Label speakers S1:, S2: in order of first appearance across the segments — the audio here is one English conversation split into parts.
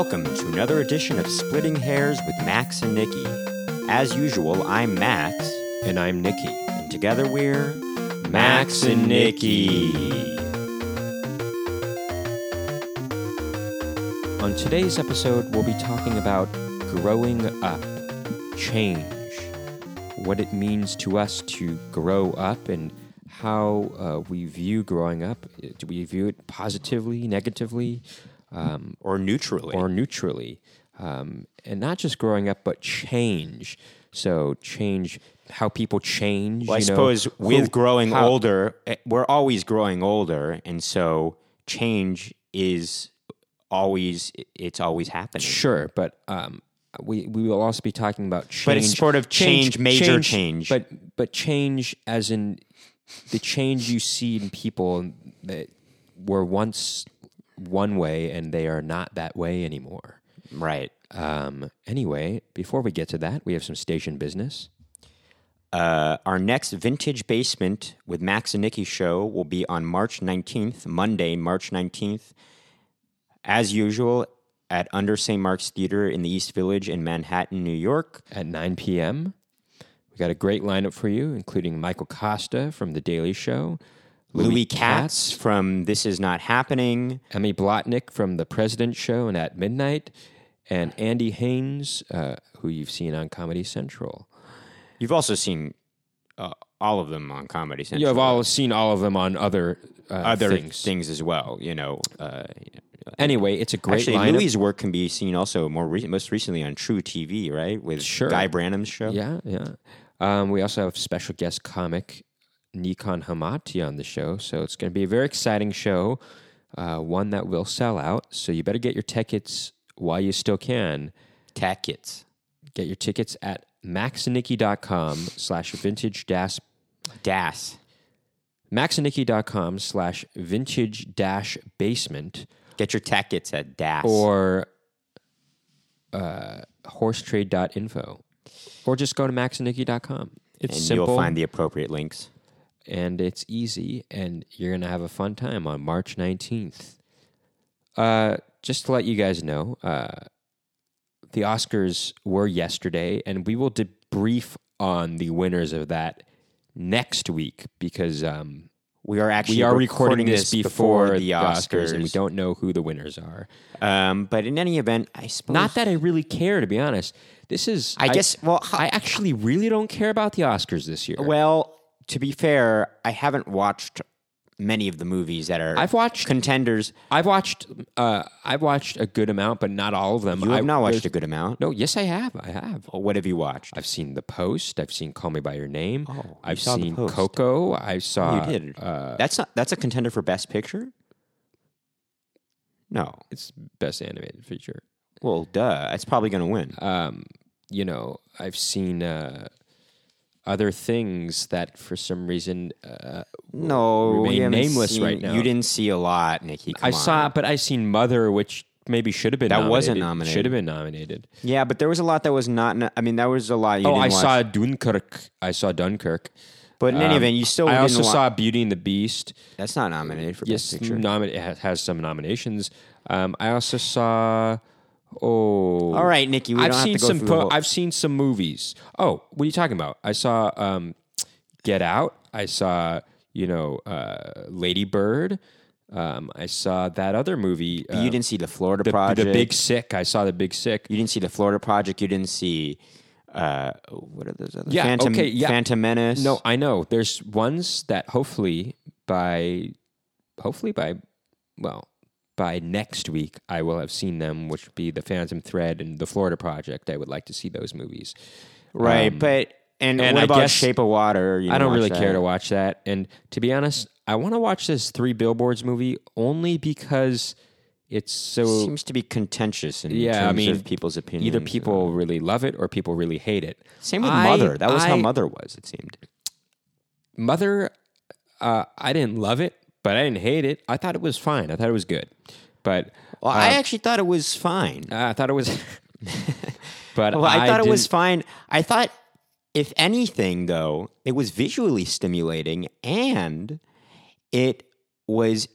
S1: Welcome to another edition of Splitting Hairs with Max and Nikki. As usual, I'm Max,
S2: And I'm Nikki.
S1: and together we're Max and Nikki.
S2: On today's episode, we'll be talking about growing up, change, what it means to us to grow up, and how uh, we view growing up. Do we view it positively, negatively, um,
S1: Or neutrally.
S2: or neutrally? Um, and not just growing up, but change. So, change how people change.
S1: well, I
S2: you know,
S1: suppose with
S2: who-
S1: growing
S2: how-
S1: older, eh, we're always growing older, and so change is always it's always happening.
S2: Sure, but um, we we will also be talking about change.
S1: But it's sort of change, major change.
S2: But but change as in the change you see in people that were once one way and they are not that way anymore.
S1: Right.
S2: Um, anyway, before we get to that, we have some station business.
S1: Uh, our next Vintage Basement with Max and Nikki show will be on March 19th, Monday, March 19th. As usual, at Under St. Mark's Theater in the East Village in Manhattan, New York.
S2: at 9 p.m. We got a great lineup for you, including Michael Costa from The Daily Show,
S1: Louis Katz from This Is Not Happening.
S2: Emmy Blotnick from The President Show and At Midnight, and Andy Haynes, uh, who you've seen on Comedy Central.
S1: You've also seen uh, all of them on Comedy Central.
S2: You have all seen all of them on other uh,
S1: other
S2: things.
S1: things. as well. You know, uh,
S2: Anyway, it's a great
S1: actually,
S2: lineup.
S1: Louis' work can be seen also more re- most recently on truTV, right? With
S2: Sure.
S1: Guy Branum's show.
S2: Yeah, yeah. Um, we also have special guest comic Nikon Hamati on the show, so it's going to be a very exciting show, uh, one that will sell out. So you better get your tickets while you still can.
S1: Tackets.
S2: Get your tickets at maxandnicky.com slash vintage dash
S1: Das.
S2: maxandnicky.com slash vintage dash basement
S1: Get your tackets at Das.
S2: or uh, horsetrade.info or just go to maxandnicky.com. It's
S1: and
S2: simple
S1: you'll find the appropriate links.
S2: And it's easy and you're going to have a fun time on March 19th. Uh, just to let you guys know, uh, the Oscars were yesterday and we will debrief on the winners of that next week because um,
S1: We are actually
S2: we are recording, this before,
S1: the Oscars,
S2: and we don't know who the winners are.
S1: Um, but in any event, I suppose
S2: Not that I really care, to be honest. This is,
S1: I guess. Well,
S2: I actually really don't care about the Oscars this year.
S1: well, to be fair, I haven't watched many of the movies that are
S2: I've watched
S1: contenders.
S2: I've watched uh, I've watched a good amount, but not all of them.
S1: You have
S2: I,
S1: not watched a good amount.
S2: No, yes, I have. I have.
S1: What have you watched?
S2: I've seen The Post. I've seen Call Me by Your Name.
S1: Oh,
S2: I've seen. Coco. I saw.
S1: you did.
S2: Uh,
S1: that's not. That's a contender for Best Picture. No.
S2: it's best animated feature.
S1: Well, duh. It's probably going to win.
S2: Um, you know, I've seen uh, other things that, for some reason, uh,
S1: no,
S2: remain nameless
S1: seen-
S2: right now.
S1: You didn't see a lot, Nikki.
S2: I
S1: come
S2: saw. But I seen Mother, which maybe should have been nominated.
S1: That
S2: nominated.
S1: wasn't nominated.
S2: Should have been nominated.
S1: Yeah, but there was a lot that was not. no- I mean, there was a lot. You
S2: oh,
S1: didn't Oh,
S2: I
S1: watch.
S2: saw Dunkirk. I saw Dunkirk.
S1: But in any
S2: Um,
S1: event, you still.
S2: I also saw Beauty and the Beast.
S1: That's not nominated for
S2: Yes,
S1: Best Picture.
S2: nomin- it has, has some nominations. Um, I also saw. Oh,
S1: All right, Nikki. We
S2: I've
S1: don't
S2: seen
S1: have to go
S2: some. po- I've seen some movies. Oh, what are you talking about? I saw um, Get Out. I saw you know uh, Lady Bird. Um, I saw that other movie. Uh,
S1: you didn't see the Florida
S2: the,
S1: Project.
S2: the Big Sick. I saw the Big Sick.
S1: You didn't see the Florida Project. You didn't see. Uh, what are those other?
S2: Yeah,
S1: Phantom,
S2: okay, yeah.
S1: Phantom Menace.
S2: No, I know. There's ones that hopefully by hopefully by well by next week I will have seen them, which would be the Phantom Thread and the Florida Project. I would like to see those movies.
S1: right?
S2: Um,
S1: but and,
S2: and
S1: what
S2: I
S1: about
S2: guess-
S1: Shape of Water? You
S2: I don't really
S1: that.
S2: care to watch that. And to be honest, I want to watch this Three Billboards movie only because it's so
S1: Seems to be contentious in
S2: Yeah, I
S1: terms
S2: mean,
S1: of people's opinions.
S2: either people really love it or people really hate it.
S1: Same with
S2: I-
S1: Mother. That was how Mother was. It seemed.
S2: Mother, uh, I didn't love it, but I didn't hate it. I thought it was fine. I thought it was good, but
S1: Well, I uh, actually thought it was fine.
S2: I thought it was. but
S1: Well, I, thought it was fine. I thought, if anything, though, it was visually stimulating and it was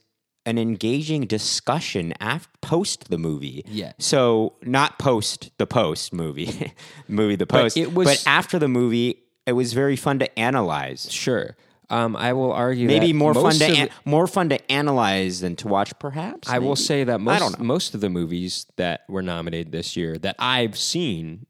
S1: an engaging discussion after post the movie.
S2: Yeah.
S1: So not post the post movie, movie the post,
S2: it was-
S1: but after the movie, it was very fun to analyze.
S2: Sure. Um, I will argue
S1: Maybe
S2: that
S1: more fun to an- more fun to analyze than to watch, perhaps.
S2: I will say that most
S1: don't know.
S2: most of the movies that were nominated this year that I've seen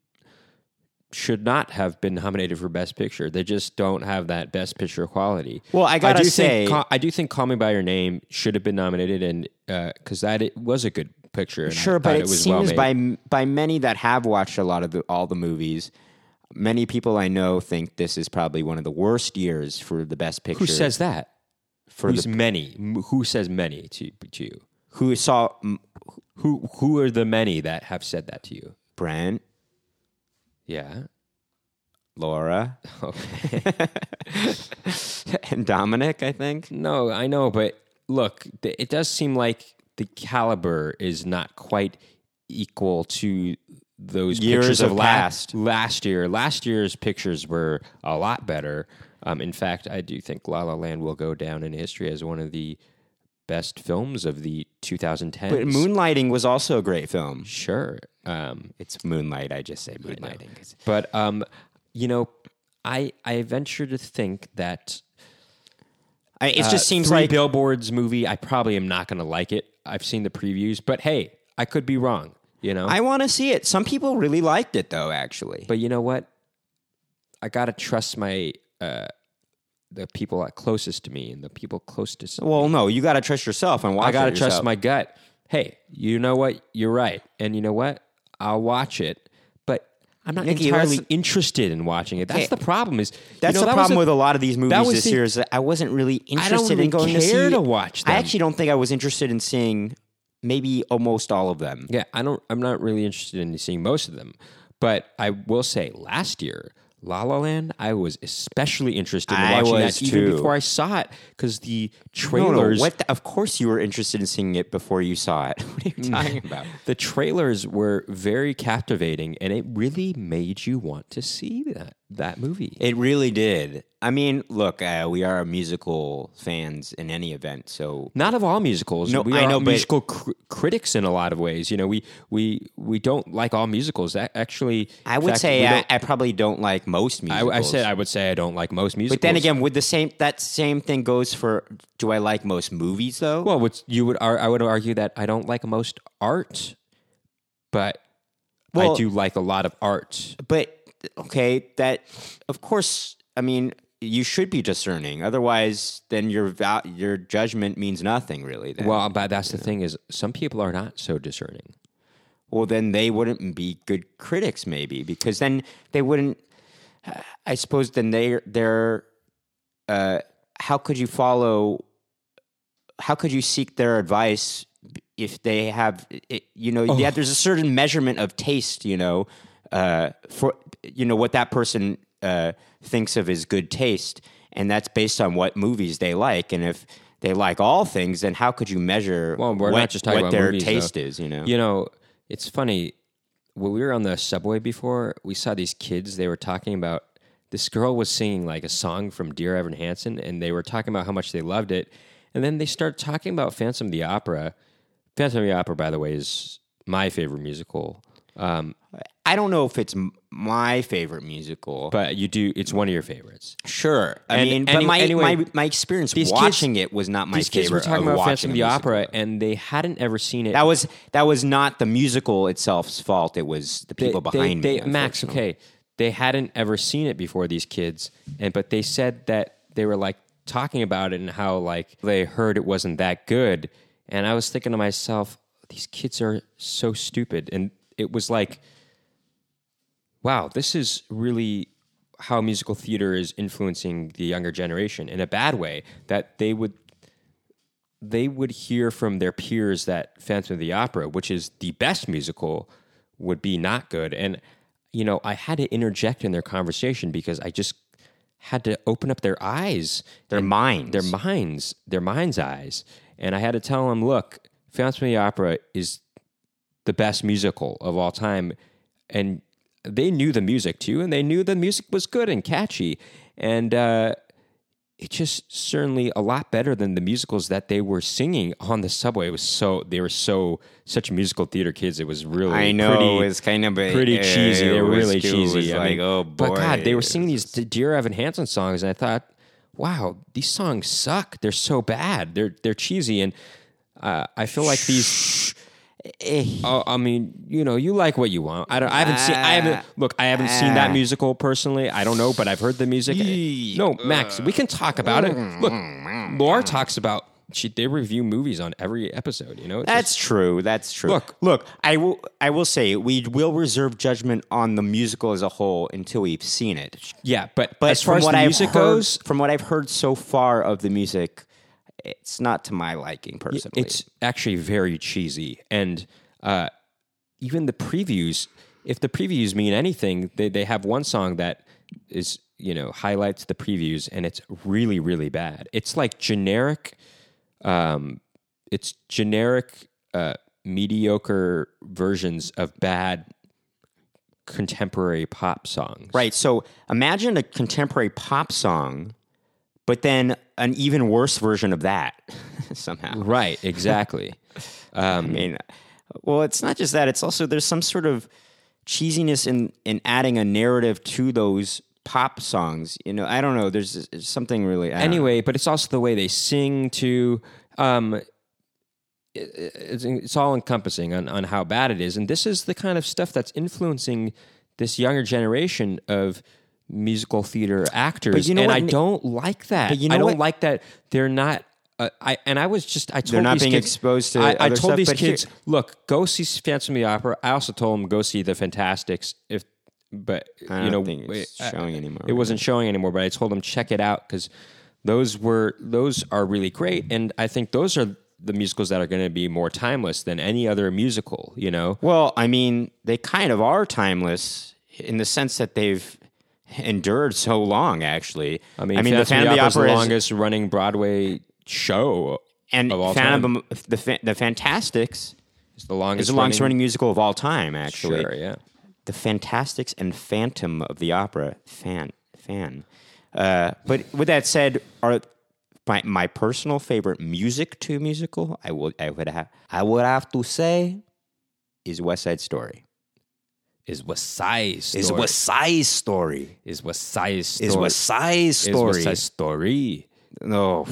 S2: should not have been nominated for Best Picture. They just don't have that Best Picture quality.
S1: Well, I gotta
S2: do
S1: say-
S2: think, I do think Call Me by Your Name should have been nominated, and because that it was a good picture. And
S1: Sure, but it,
S2: was well
S1: seems
S2: made.
S1: by by many that have watched a lot of the, all the movies, many people I know think this is probably one of the worst years for the best picture.
S2: who says that?
S1: for
S2: Who's
S1: the
S2: many? Who says many to to you?
S1: who saw
S2: Who who are the many that have said that to you?
S1: Brent,
S2: Yeah.
S1: Laura,
S2: Okay.
S1: and Dominic? I think.
S2: No, I know, but look, it does seem like the caliber is not quite equal to those
S1: Years
S2: pictures
S1: of
S2: la-
S1: past.
S2: last year. Last year's pictures were a lot better. Um, in fact, I do think La La Land will go down in history as one of the best films of the 2010s.
S1: But Moonlighting was also a great film.
S2: sure. Um,
S1: It's Moonlight. I just say Moonlighting.
S2: But um, you know, I I venture to think that
S1: I, it just seems
S2: Three
S1: like
S2: Billboards movie. I probably am not going to like it. I've seen the previews, but hey, I could be wrong. You know,
S1: I want to see it. Some people really liked it though. Actually,
S2: but you know what? I got to trust my uh, the people closest to me and the people closest. To
S1: well, no, you got to trust yourself and watch.
S2: I got to
S1: it
S2: trust my gut. Hey, you know what? You're right, and you know what? I'll watch it, but I'm not
S1: Nikki,
S2: entirely interested in watching it. That's the problem. Is
S1: That's
S2: you know,
S1: the
S2: that
S1: problem
S2: a-
S1: with a lot of these movies this
S2: the-
S1: year is that I wasn't really interested
S2: really
S1: in going to see
S2: to watch
S1: I actually don't think I was interested in seeing maybe almost all of them.
S2: Yeah, I don't. I'm not really interested in seeing most of them, but I will say last year, La La Land, I was especially interested in
S1: I
S2: watching that even
S1: too.
S2: before I saw it because the
S1: No,
S2: trailers.
S1: no, what? The, of course, you were interested in seeing it before you saw it. What are you talking about?
S2: The trailers were very captivating, and it really made you want to see that that movie.
S1: It really did. I mean, look, uh, we are musical fans in any event, so
S2: Not of all musicals.
S1: No,
S2: we
S1: I
S2: are
S1: know,
S2: musical cr- critics in a lot of ways. You know, we we we don't like all musicals. That actually,
S1: I would
S2: fact,
S1: say I, I probably don't like most
S2: I,
S1: musicals.
S2: I said I would say I don't like most musicals.
S1: but then again, with the same that same thing goes for. Do I like most movies though?
S2: Well, you would I would argue that I don't like most art, but I do like a lot of art.
S1: but okay, that of course. I mean, you should be discerning. Otherwise, then your val- your judgment means nothing really. Then.
S2: Well, but that's the thing is some people are not so discerning.
S1: well, then they wouldn't be good critics, maybe, because then they wouldn't. I suppose then they they're. Uh, how could you follow? How could you seek their advice if they have? It, you know, yeah, there's a certain measurement of taste. You know, uh, for you know what that person uh, thinks of as good taste, and that's based on what movies they like, and if. They like all things, then how could you measure
S2: Well, we're
S1: what,
S2: not just talking
S1: what
S2: about
S1: their
S2: movies,
S1: taste
S2: though.
S1: is? You know,
S2: You know, it's funny. When we were on the subway before, we saw these kids. They were talking about this girl was singing like a song from Dear Evan Hansen, and they were talking about how much they loved it. And then they started talking about Phantom of the Opera. Phantom of the Opera, by the way, is my favorite musical. Um,
S1: I don't know if it's my favorite musical, but
S2: you do. It's one of your favorites.
S1: sure. I
S2: And
S1: mean,
S2: any-
S1: but my,
S2: anyway,
S1: my my experience
S2: these
S1: watching it was not my
S2: These
S1: favorite.
S2: kids were talking about
S1: watching
S2: Phantom of the. Opera, and they hadn't ever seen it.
S1: That was that was not the musical itself's fault. It was the people
S2: they-
S1: behind
S2: they-
S1: me.
S2: Max, okay, they hadn't ever seen it before. These kids, and but they said that they were like talking about it and how like they heard it wasn't that good. And I was thinking to myself, these kids are so stupid. And it was like, wow, this is really how musical theater is influencing the younger generation in a bad way. That they would they would hear from their peers that Phantom of the Opera, which is the best musical, would be not good. And, you know, I had to interject in their conversation because I just had to open up their eyes,
S1: Their minds.
S2: their minds, their mind's eyes. And I had to tell them, look, Phantom of the Opera is the best musical of all time. And they knew the music too, and they knew the music was good and catchy. And, uh, it's just certainly a lot better than the musicals that they were singing on the subway. It was so they were so such musical theater kids. It was really
S1: I know
S2: pretty,
S1: it's kind of a-
S2: pretty
S1: uh,
S2: cheesy. They
S1: it
S2: were really
S1: it
S2: cheesy.
S1: was
S2: I
S1: like,
S2: mean,
S1: oh,
S2: but God, they were singing these Dear Evan Hansen songs, and I thought, wow, these songs suck. They're so bad. They're they're cheesy, and uh, I feel like these. Eh. Oh, I mean, you know, you like what you want. I don't. I haven't seen. I haven't. Ah. Look, I haven't seen that ah. musical personally. I don't know, but I've heard the music. No, Max, we can talk about it. Mm, mm, look, mm, Laura talks about. She they review movies on every episode. You know, It's
S1: That's true. That's true.
S2: Look.
S1: look. I will. I will say we will reserve judgment on the musical as a whole until we've seen it.
S2: yeah, but
S1: But
S2: as far
S1: from
S2: as
S1: what
S2: the
S1: I've
S2: music
S1: heard,
S2: goes,
S1: from what I've heard so far of the music, it's not to my liking personally.
S2: It's actually very cheesy, and uh, even the previews. If the previews mean anything, they they have one song that is you know highlights the previews, and it's really really bad. It's like generic. Um, it's generic, uh, mediocre versions of bad contemporary pop songs.
S1: right. So imagine a contemporary pop song, but then an even worse version of that somehow.
S2: Right. Exactly.
S1: I mean, well, it's not just that. It's also there's some sort of cheesiness in in adding a narrative to those pop songs. You know, I don't know. There's, there's something really. Know.
S2: anyway, but it's also the way they sing to. Um, it's, it's all encompassing on, on how bad it is, and this is the kind of stuff that's influencing this younger generation of musical theater actors.
S1: you know
S2: and
S1: what,
S2: I don't like that.
S1: But you know
S2: I don't
S1: what?
S2: like that they're not. Uh, I and I was just I told
S1: they're
S2: not
S1: being
S2: kids,
S1: exposed to
S2: I, I told
S1: stuff,
S2: these
S1: but here-
S2: kids, look, go see Phantom of the Opera. I also told them go see the Fantasticks if. But
S1: I
S2: you
S1: don't
S2: know,
S1: think it's
S2: uh,
S1: showing anymore.
S2: It wasn't showing anymore, but I told them check it out because those were those are really great, and I think those are the musicals that are going to be more timeless than any other musical. You know,
S1: Well, I mean, they kind of are timeless in the sense that they've endured so long. Actually,
S2: I mean,
S1: the
S2: Phantom of
S1: Phantom
S2: the
S1: of the
S2: Opera is the longest running Broadway show
S1: and Phantom
S2: time.
S1: of the the Fantasticks
S2: It's the longest.
S1: is the longest running musical of all time. Actually,
S2: Sure, yeah.
S1: the Fantasticks and Phantom of the Opera. Fan, fan. Uh, but with that said, are my, my personal favorite music to musical? I would I would have I would have to say is West Side Story.
S2: Is Side Story?
S1: Is Side Story.
S2: Is Side Story?
S1: Is West Side
S2: Is
S1: Story.
S2: West Side Story?
S1: no,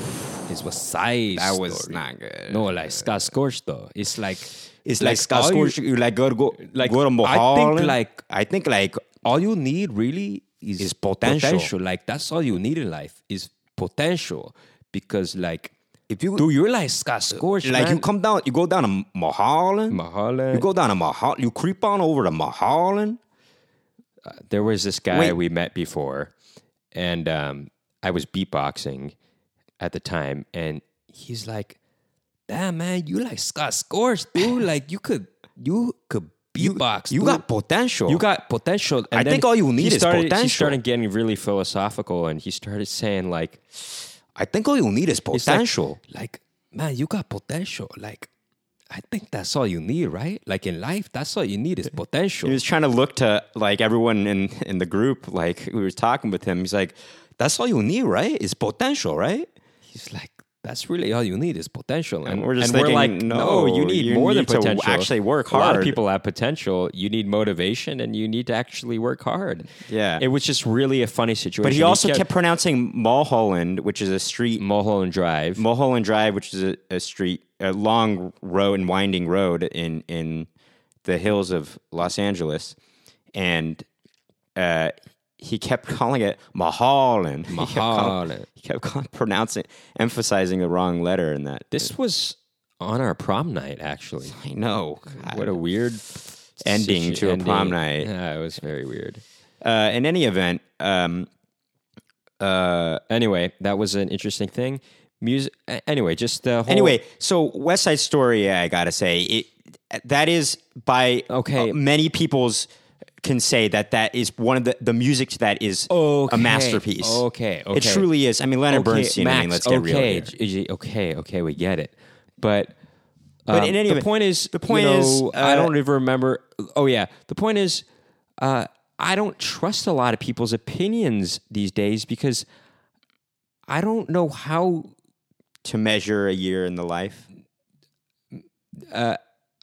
S2: Is Side
S1: that was
S2: Story.
S1: not good.
S2: No, like Scott Storch though. It's like
S1: it's like, Scott
S2: all you-
S1: Scorch. You, like go to go
S2: like,
S1: go to
S2: I think, like-
S1: I think like
S2: all you need really is,
S1: Is potential.
S2: Like that's all you need in life is potential. Because like
S1: if you
S2: dude, you're like Scott Storch,
S1: like
S2: man.
S1: you come down, you go down to Mulholland.
S2: Mulholland.
S1: You go down to Mulholland. You creep on over to Mulholland.
S2: there was this guy
S1: Wait.
S2: we met before, and um, I was beatboxing at the time, and he's like, "Damn man, you like Scott Storch, dude? like you could, you could beatbox.
S1: You
S2: dude.
S1: got potential.
S2: You got potential. And
S1: I think all you need is
S2: started, He started getting really philosophical, and he started saying like,
S1: I think all you need is
S2: it's like-
S1: potential.
S2: Like, man, you got potential. Like, I think that's all you need, right? Like in life, that's all you need is potential.
S1: he was trying to look to like everyone in in the group. Like we were talking with him. He's like, "That's all you need, right? Is potential, right?"
S2: He's like, that's really all you need is potential. And,
S1: And we're just
S2: and
S1: thinking,
S2: like,
S1: no,
S2: you need
S1: you
S2: more
S1: need
S2: than potential.
S1: actually work hard.
S2: A lot of people have potential. You need motivation, and you need to actually work hard.
S1: Yeah.
S2: it was just really a funny situation.
S1: But he also kept pronouncing Mulholland, which is a street
S2: Mulholland Drive.
S1: Mulholland Drive, which is a, a street, a long road and winding road in in the hills of Los Angeles, and uh, he kept calling it Mulholland. He kept calling- He kept calling, pronouncing, emphasizing the wrong letter in that.
S2: This was on our prom night, actually.
S1: I know. God.
S2: What a weird
S1: Ending to a prom night.
S2: Yeah, it was very weird.
S1: Uh, in any event, um, uh,
S2: Anyway, that was an interesting thing. Music. Anyway, just the whole.
S1: Anyway, so West Side Story, I gotta say, it that is by
S2: Okay.
S1: uh, many people's can say that that is one of the the music to that is
S2: Okay.
S1: a masterpiece.
S2: Okay,
S1: it truly is. I mean, Leonard
S2: okay,
S1: Bernstein. I mean, let's get
S2: okay,
S1: real here.
S2: Okay, okay, we get it. But
S1: But
S2: um,
S1: in any
S2: the
S1: event,
S2: point is,
S1: the point
S2: you know,
S1: is,
S2: I
S1: uh,
S2: don't even remember. Oh yeah, the point is, uh, I don't trust a lot of people's opinions these days because I don't know how
S1: to measure a year in the life.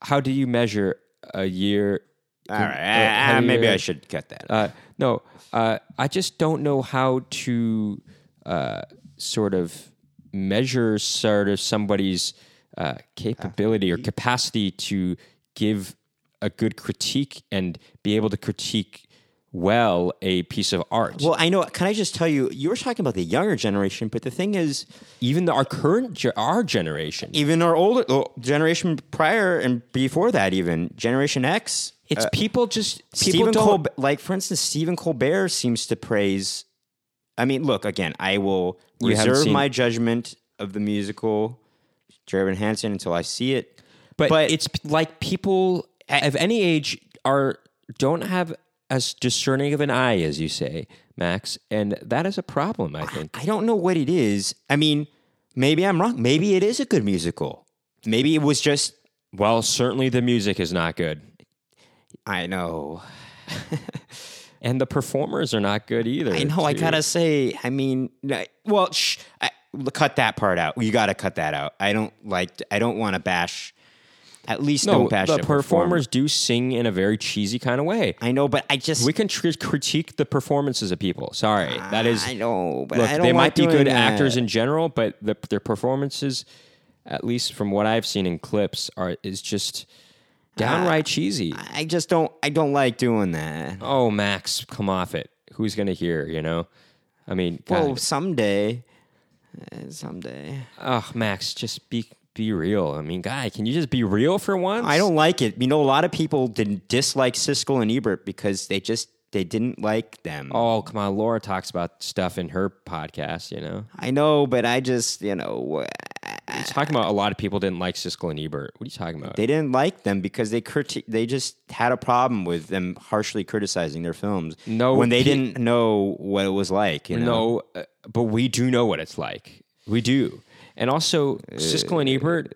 S2: how do you measure a year?
S1: All right,
S2: uh, how
S1: ah, maybe I should cut that.
S2: Uh, no, uh, I just don't know how to uh, sort of measure sort of somebody's uh, capability or capacity to give a good critique and be able to critique well a piece of art.
S1: well, I know. Can I just tell you? You were talking about the younger generation, but the thing is,
S2: even the, our current ge- our generation,
S1: even our older oh, generation prior and before that, even Generation X,
S2: it's uh, people just people
S1: Stephen
S2: don't.
S1: Colbert, like for instance, Stephen Colbert seems to praise. I mean, look again. I will
S2: You
S1: reserve my judgment of the musical Dear Evan Hansen until I see it.
S2: but,
S1: but-
S2: it's like people of any age are don't have as discerning of an eye as you say, Max, and that is a problem. I think.
S1: I don't know what it is. I mean, maybe I'm wrong. Maybe it is a good musical. Maybe it was just.
S2: Well, certainly the music is not good,
S1: I know.
S2: and the performers are not good either.
S1: I know. I gotta say. I mean, well, shh, I, cut that part out. You gotta cut that out. I don't like. I don't want to bash. At least
S2: no.
S1: don't bash
S2: The
S1: a performer.
S2: performers do sing in a very cheesy kind of way.
S1: I know, but I just.
S2: We can tr- critique the performances of people. Sorry, that is.
S1: I know, but
S2: look,
S1: I don't
S2: they might be good
S1: that.
S2: actors in general, but the, their performances, at least from what I've seen in clips, are is just downright cheesy.
S1: I just don't. I don't like doing that.
S2: oh, Max, come off it. Who's gonna hear? You know, I mean,
S1: Well, someday, uh, someday.
S2: oh, Max, just be be real. I mean, guy, can you just be real for once?
S1: I don't like it. You know, a lot of people didn't dislike Siskel and Ebert because they just they didn't like them.
S2: Oh, come on. Laura talks about stuff in her podcast, you know?
S1: I know, but I just you know
S2: He's talking about a lot of people didn't like Siskel and Ebert. What are you talking about?
S1: they didn't like them because they criti- they just had a problem with them harshly criticizing their films.
S2: No,
S1: when they
S2: pe-
S1: didn't know what it was like. You know?
S2: No, uh, but we do know what it's like. We do. And also, Siskel and Ebert,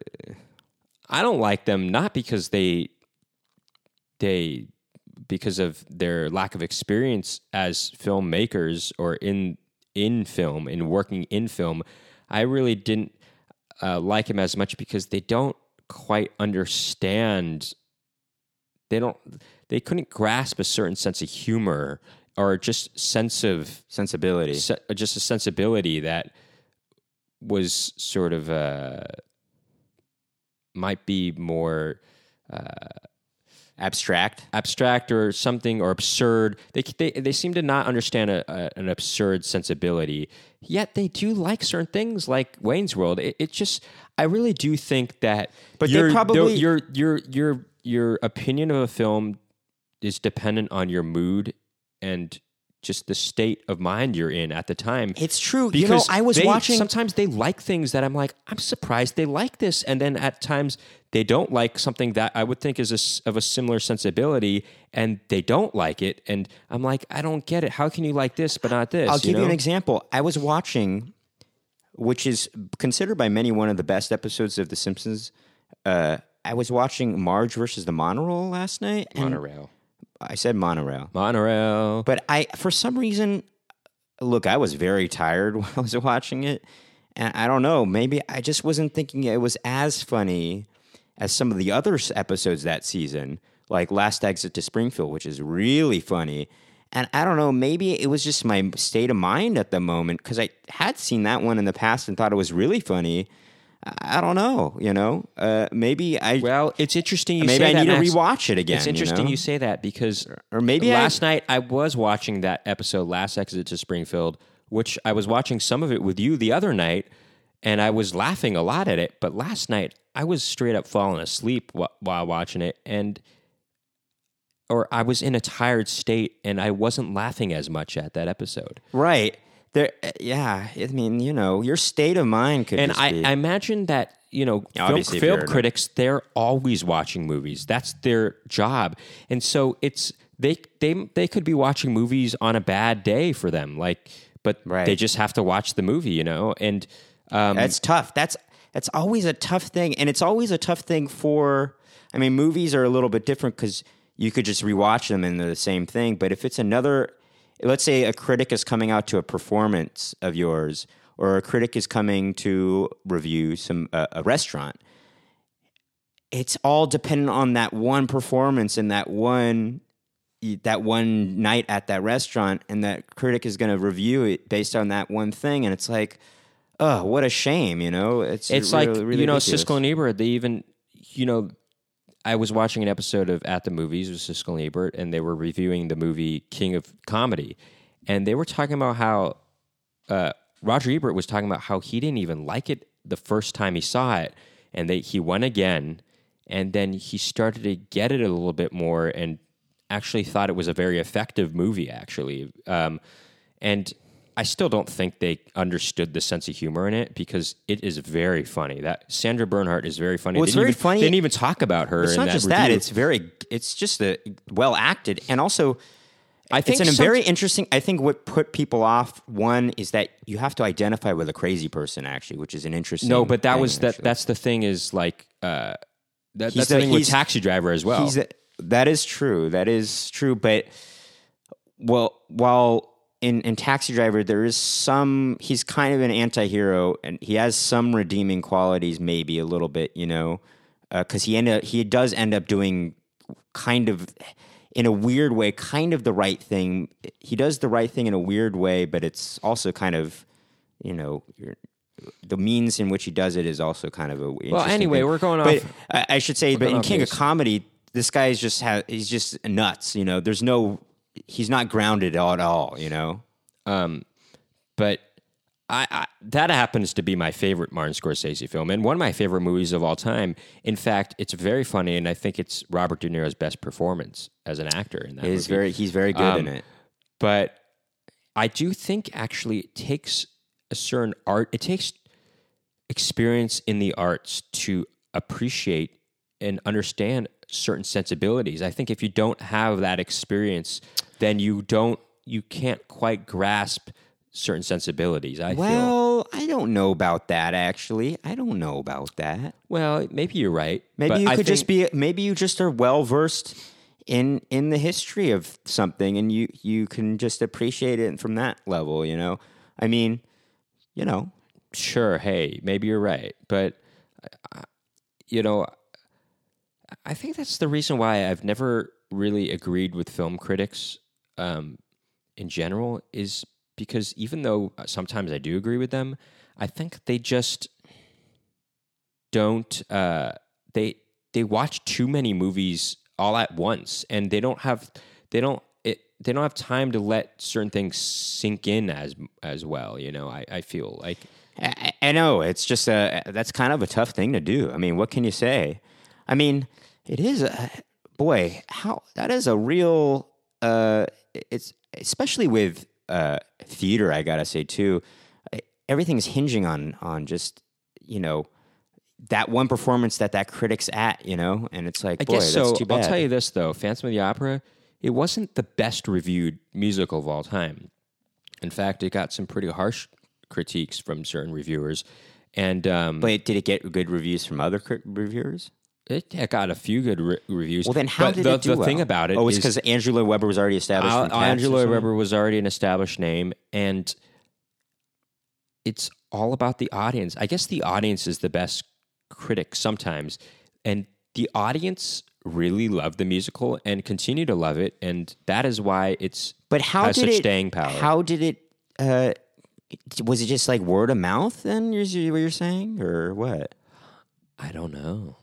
S2: I don't like them not because they they because of their lack of experience as filmmakers or in in film in working in film. I really didn't uh, like him as much because they don't quite understand. They don't. They couldn't grasp a certain sense of humor or just sense of
S1: sensibility.
S2: se- just a sensibility that was sort of uh, might be more
S1: Abstract.
S2: abstract or something or absurd. They they, they seem to not understand a, a, an absurd sensibility. Yet they do like certain things, like Wayne's World. It, it just I really do think that.
S1: But they
S2: your,
S1: probably-
S2: your your your your opinion of a film is dependent on your mood and just the state of mind you're in at the time.
S1: It's true. You know, I was
S2: they-
S1: watching-
S2: Sometimes they like things that I'm like, I'm surprised they like this, and then at times they don't like something that I would think is a of a similar sensibility, and they don't like it, and I'm like, I don't get it. How can you like this but not this?
S1: I'll give you,
S2: know?
S1: an example. I was watching, which is considered by many one of the best episodes of The Simpsons. Uh, I was watching Marge versus the Monorail last night. And
S2: Monorail,
S1: I said monorail,
S2: monorail.
S1: but I for some reason, look, I was very tired while I was watching it, and I don't know. Maybe I just wasn't thinking it was as funny as some of the other episodes that season, like Last Exit to Springfield, which is really funny. And I don't know, maybe it was just my state of mind at the moment because I had seen that one in the past and thought it was really funny. I I don't know, you know. Uh, maybe I
S2: Well, it's interesting you
S1: maybe
S2: say
S1: I
S2: that.
S1: need
S2: Max.
S1: to rewatch it again.
S2: It's interesting
S1: you,
S2: you, say that because
S1: or maybe I-
S2: last night I was watching that episode, Last Exit to Springfield, which I was watching some of it with you the other night, and I was laughing a lot at it. But last night I was straight up falling asleep while watching it, and or I was in a tired state, and I wasn't laughing as much at that episode.
S1: Right. There, uh, yeah. I mean, you know, your state of mind could
S2: And I,
S1: be.
S2: I imagine that you know, film,
S1: obviously, if
S2: film critics they're always watching movies. That's their job, and so it's they they they could be watching movies on a bad day for them, like, but
S1: Right.
S2: they just have to watch the movie, you know. And um,
S1: that's tough. That's that's always a tough thing, and it's always a tough thing for. I mean, movies are a little bit different because you could just rewatch them and they're the same thing. But if it's another, let's say a critic is coming out to a performance of yours, or a critic is coming to review some uh, a restaurant, it's all dependent on that one performance and that one that one night at that restaurant, and that critic is going to review it based on that one thing, and it's like, oh, what a shame, you know? It's
S2: It's
S1: really-
S2: like
S1: really
S2: you know
S1: ridiculous.
S2: Siskel and Ebert. They even you know I was watching an episode of At the Movies with Siskel and Ebert, and they were reviewing the movie King of Comedy, and they were talking about how uh, Roger Ebert was talking about how he didn't even like it the first time he saw it, and they, he went again, and then he started to get it a little bit more, and actually thought it was a very effective movie, actually, um, and. I still don't think they understood the sense of humor in it because it is very funny. That Sandra Bernhard is very funny.
S1: Well, it's very
S2: even,
S1: funny.
S2: They didn't even talk about her.
S1: It's not
S2: that
S1: just that; it's very, it's just a well acted, and also
S2: I think
S1: it's in a
S2: some-
S1: very interesting. I think what put people off one is that you have to identify with a crazy person, actually, which is an interesting.
S2: no, but that was that. That's the thing is like uh, that, that's
S1: the-
S2: the thing with Taxi Driver as well.
S1: A, that is true. That is true. But well, while in, in Taxi Driver, there is some. He's kind of an anti-hero, and he has some redeeming qualities, maybe a little bit. You know, uh, because he end up, he does end up doing kind of in a weird way, kind of the right thing. He does the right thing in a weird way, but it's also kind of you know. You're, the means in which he does it is also kind of a well.
S2: anyway, we're going
S1: But
S2: off-
S1: I, I should say, but in King of. Comedy, this guy is just ha- he's just nuts. You know, there's no he's not grounded at all. You know,
S2: but I, I that happens to be my favorite Martin Scorsese film and one of my favorite movies of all time. In fact, it's very funny, and I think it's Robert De Niro's best performance as an actor in that
S1: he's very he's very good in
S2: Um,
S1: it.
S2: but I do think actually it takes a certain art, it takes experience in the arts to appreciate and understand certain sensibilities. I think if you don't have that experience, then you don't, you can't quite grasp certain sensibilities. I feel.
S1: Well, I don't know about that. Actually, I don't know about that.
S2: Well, maybe you're right.
S1: Maybe you
S2: I
S1: could just be. Maybe you just are well versed in in the history of something, and you you can just appreciate it from that level. You know, I mean, you know,
S2: sure hey maybe you're right but uh, you know i think that's the reason why i've never really agreed with film critics um, in general is because even though sometimes i do agree with them i think they just don't uh, they they watch too many movies all at once and they don't have they don't it, they don't have time to let certain things sink in as as well you know i, I feel like
S1: I, I know it's just a that's kind of a tough thing to do. I mean, what can you say? I mean, it is a boy. How that is a real. Uh, it's especially with uh, theater. I gotta say too. Everything's hinging on on just you know that one performance that that critic's at. You know, and it's like,
S2: I
S1: boy,
S2: guess
S1: that's
S2: so.
S1: too bad.
S2: I'll tell you this though, Phantom of the Opera, it wasn't the best reviewed musical of all time. In fact, it got some pretty harsh critiques from certain reviewers, and um,
S1: But did it get good reviews from other reviewers?
S2: It, it got a few good re- reviews.
S1: Well, then how
S2: But
S1: did
S2: the,
S1: it do
S2: the thing about it
S1: Oh, it's because Angela Weber was already established.
S2: Al-
S1: from Cats or
S2: Angela? Weber was already an established name, and it's all about the audience. I guess the audience is the best critic sometimes, and the audience really loved the musical and continue to love it, and that is why it's
S1: But how
S2: has
S1: did
S2: such
S1: it?
S2: staying power.
S1: How did it? Uh, was it just like word of mouth? Then is what you're saying, or what?
S2: I don't know.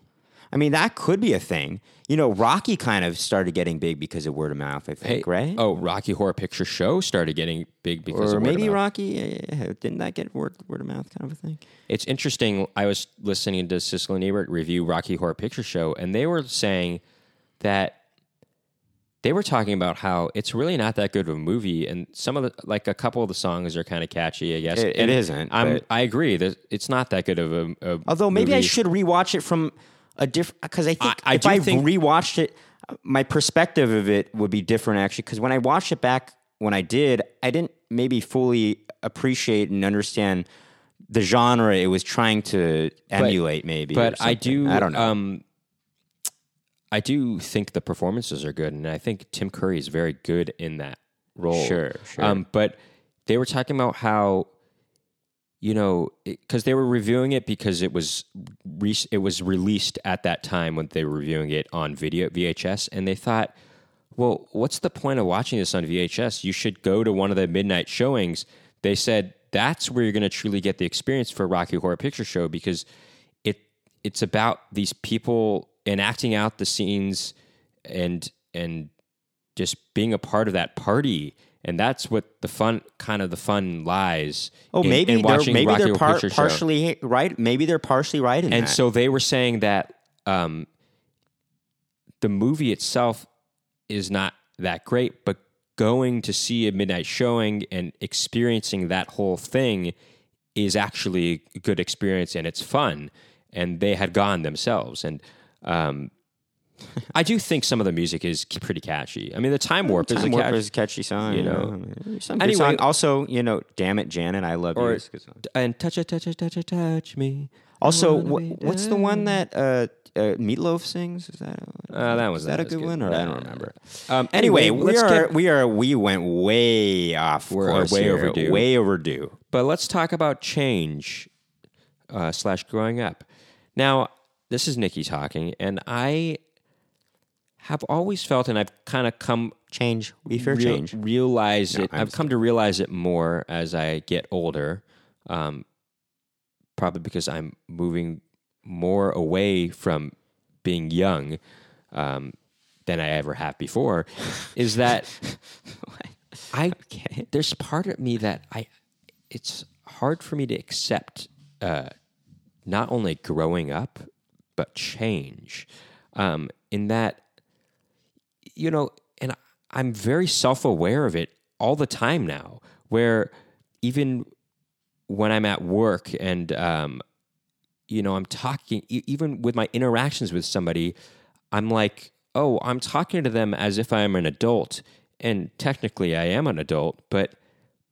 S1: I mean, that could be a thing. You know, Rocky kind of started getting big because of word of mouth. I think, right?
S2: Oh, Rocky Horror Picture Show started getting big because
S1: or
S2: of word of
S1: maybe. Rocky yeah, didn't that get word word of mouth kind of a thing?
S2: It's interesting. I was listening to Siskel and Ebert review Rocky Horror Picture Show, and they were saying that they were talking about how it's really not that good of a movie, and some of the like a couple of the songs are kind of catchy. I guess
S1: It- it isn't,
S2: I'm, I agree that it's not that good of a. a
S1: Although maybe I should rewatch it from a different because I think
S2: I- I
S1: if I
S2: think-
S1: rewatched it, my perspective of it would be different actually. Because when I watched it back when I did, I didn't maybe fully appreciate and understand the genre it was trying to emulate. maybe,
S2: but I do.
S1: I don't know.
S2: Um, I do think the performances are good, and I think Tim Curry is very good in that role.
S1: Sure, sure.
S2: Um, but they were talking about how you know, because they were reviewing it because it was re- it was released at that time when they were reviewing it on video VHS, and they thought, well, what's the point of watching this on VHS? You should go to one of the midnight showings. They said that's where you're going to truly get the experience for Rocky Horror Picture Show because it it's about these people enacting out the scenes and and just being a part of that party and that's what the fun kind of the fun lies.
S1: Oh,
S2: in-
S1: maybe
S2: in
S1: they're
S2: watching
S1: maybe
S2: Rocky
S1: they're par-
S2: Picture Show.
S1: partially right. Maybe they're partially right in
S2: And
S1: that.
S2: so they were saying that um, the movie itself is not that great, but going to see a midnight showing and experiencing that whole thing is actually a good experience and it's fun. And they had gone themselves. And um, I do think some of the music is pretty catchy. I mean, the Time Warp is a
S1: Warp
S2: catchy.
S1: is a catchy song,
S2: you
S1: you
S2: know.
S1: know. Some good
S2: Anyway-
S1: song. Also, you know, "Damn It, Janet, I Love You."
S2: Or-
S1: is a good song.
S2: and touch it, touch it, touch it, touch me.
S1: Also,
S2: be
S1: what's the one that uh, uh, Meatloaf sings? Is that
S2: Uh, that was
S1: is that
S2: not
S1: a good
S2: good.
S1: one? Or I don't remember.
S2: Um,
S1: Anyway,
S2: anyway,
S1: we are
S2: get
S1: we are we went way off.
S2: We're
S1: course
S2: way
S1: here,
S2: overdue.
S1: Way overdue.
S2: But let's talk about change uh, slash growing up. Now, this is Nikki talking, and I have always felt, and I've kind of come
S1: Change. We fear
S2: real-
S1: change.
S2: realize
S1: No,
S2: it.
S1: I'm
S2: I've come to realize it more as I get older. Um, probably because I'm moving more away from being young um, than I ever have before. is that I there's part of me that I it's hard for me to accept uh, not only growing up but change. Um, in that you know, and I'm very self aware of it all the time now, where even when I'm at work and, um, you know, I'm talking, even with my interactions with somebody, I'm like, oh, I'm talking to them as if I'm an adult. And technically, I am an adult, but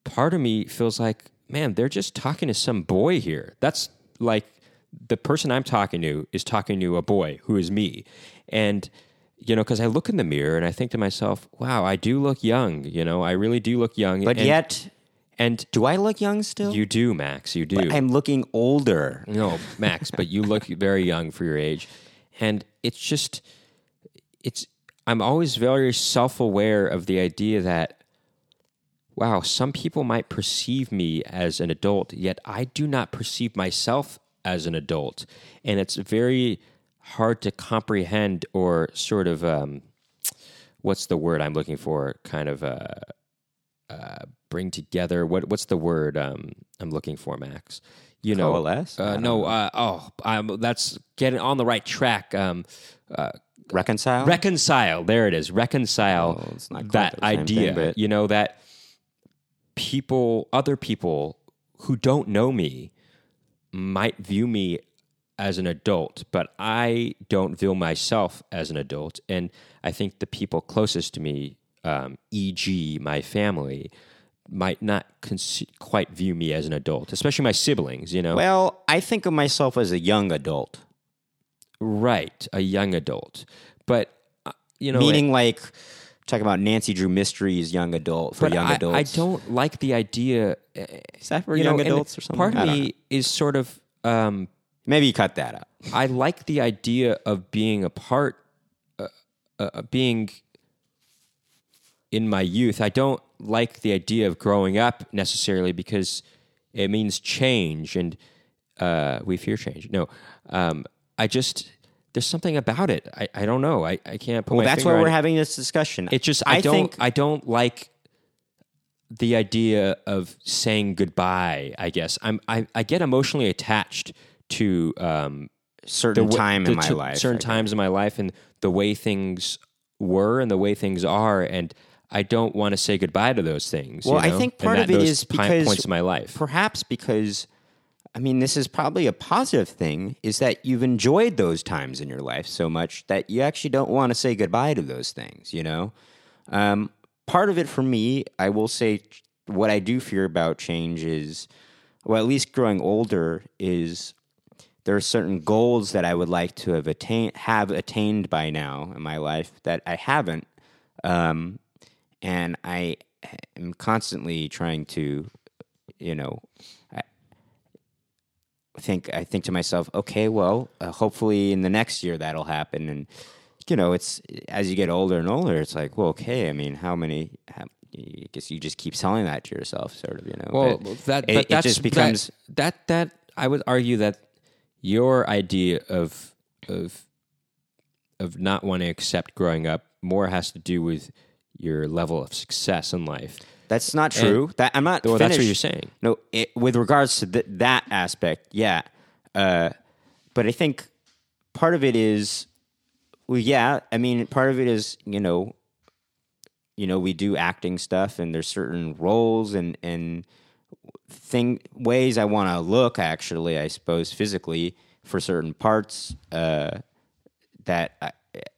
S2: part of me feels like, man, they're just talking to some boy here. That's like the person I'm talking to is talking to a boy who is me. And, you know, because I look in the mirror and I think to myself, wow, I do look young. You know, I really do look young.
S1: But
S2: and,
S1: yet,
S2: and
S1: do I look young still?
S2: you do, Max. You do.
S1: I'm looking older.
S2: No, Max, but you look very young for your age. And it's just it's I'm always very self-aware of the idea that wow, some people might perceive me as an adult, yet I do not perceive myself as an adult. And it's very hard to comprehend or sort of um what's the word I'm looking for? Kind of uh uh, bring together. What what's the word um, I'm looking for, Max? You know,
S1: Coalesce?
S2: Uh, no, uh, oh, I'm, that's getting on the right track. Um,
S1: Reconcile.
S2: reconcile. There it is. Reconcile
S1: Well, not
S2: that idea.
S1: thing,
S2: you know that people, other people who don't know me, might view me as an adult, but I don't view myself as an adult. And I think the people closest to me, um, e.g., my family, might not cons- quite view me as an adult, especially my siblings. You know,
S1: well, I think of myself as a young adult,
S2: right? A young adult, but uh, you know,
S1: meaning like talking about Nancy Drew Mysteries, young adult for young
S2: I,
S1: adults.
S2: I don't like the idea. uh,
S1: Is that for
S2: you
S1: young
S2: know,
S1: adults or something?
S2: Part of me is sort of. Um,
S1: Maybe you cut that out.
S2: I like the idea of being a part, uh, uh, being in my youth. I don't like the idea of growing up necessarily because it means change and uh, we fear change. No, um, I just there's something about it. I, I don't know. I, I can't put
S1: Well, that's why we're
S2: it.
S1: having this discussion.
S2: It just I,
S1: I
S2: don't
S1: think
S2: I don't like the idea of saying goodbye. I guess I'm I, I get emotionally attached to um,
S1: certain
S2: the-
S1: time in my life.
S2: certain times in my life, and the way things were and the way things are, and I don't want to say goodbye to those things. you
S1: Well, I
S2: know?
S1: think
S2: And
S1: part
S2: that-
S1: of it is because
S2: points in my life.
S1: Perhaps because, I mean, this is probably a positive thing, is that you've enjoyed those times in your life so much that you actually don't want to say goodbye to those things, you know? Um, part of it for me, I will say, what I do fear about change is, well, at least growing older, is there are certain goals that I would like to have attained, have attained by now in my life that I haven't. Um, and I am constantly trying to, you know, I, think I think to myself, okay, well, uh, hopefully in the next year that'll happen. And you know, it's as you get older and older, it's like, well, okay. I mean, how many? How, I guess you just keep telling that to yourself, sort of. You know.
S2: Well,
S1: But
S2: that
S1: it,
S2: but
S1: it
S2: that's
S1: just becomes
S2: that that I would argue that your idea of of of not wanting to accept growing up more has to do with your level of success in life.
S1: that's not true. that I'm not.
S2: Well, that's what you're saying.
S1: No, it, with regards to th- that aspect, yeah. Uh, but I think part of it is, well, yeah. I mean, part of it is, you know, you know, we do acting stuff, and there's certain roles and and thing ways I want to look. Actually, I suppose physically for certain parts. Uh, that I,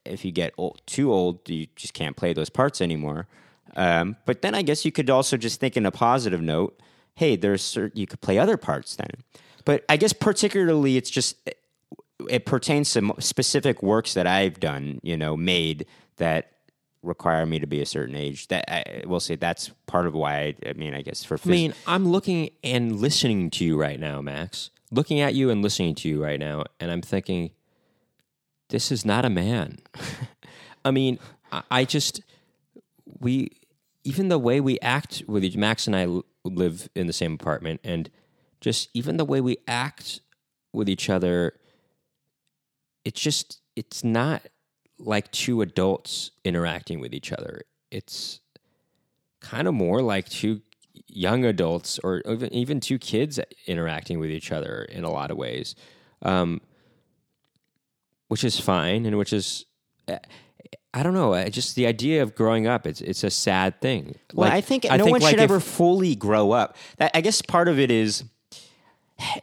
S1: if you get old, too old, you just can't play those parts anymore. Um, but then I guess you could also just think in a positive note. Hey, there's you could play other parts then. But I guess particularly it's just it pertains to specific works that I've done, you know, made that require me to be a certain age. That I will say that's part of why. I, I mean, I guess for
S2: I mean, I'm looking and listening to you right now, Max. Looking at you and listening to you right now, and I'm thinking, this is not a man. I mean, I, I just we even the way we act with each Max and I l- live in the same apartment, and just even the way we act with each other, it's just it's not like two adults interacting with each other. It's kind of more like two young adults or even even two kids interacting with each other in a lot of ways, um, which is fine and which is. I don't know. I Just the idea of growing up, it's it's a sad thing.
S1: Well,
S2: Like,
S1: I think no one
S2: like,
S1: should
S2: if-
S1: ever fully grow up. That, I guess part of it is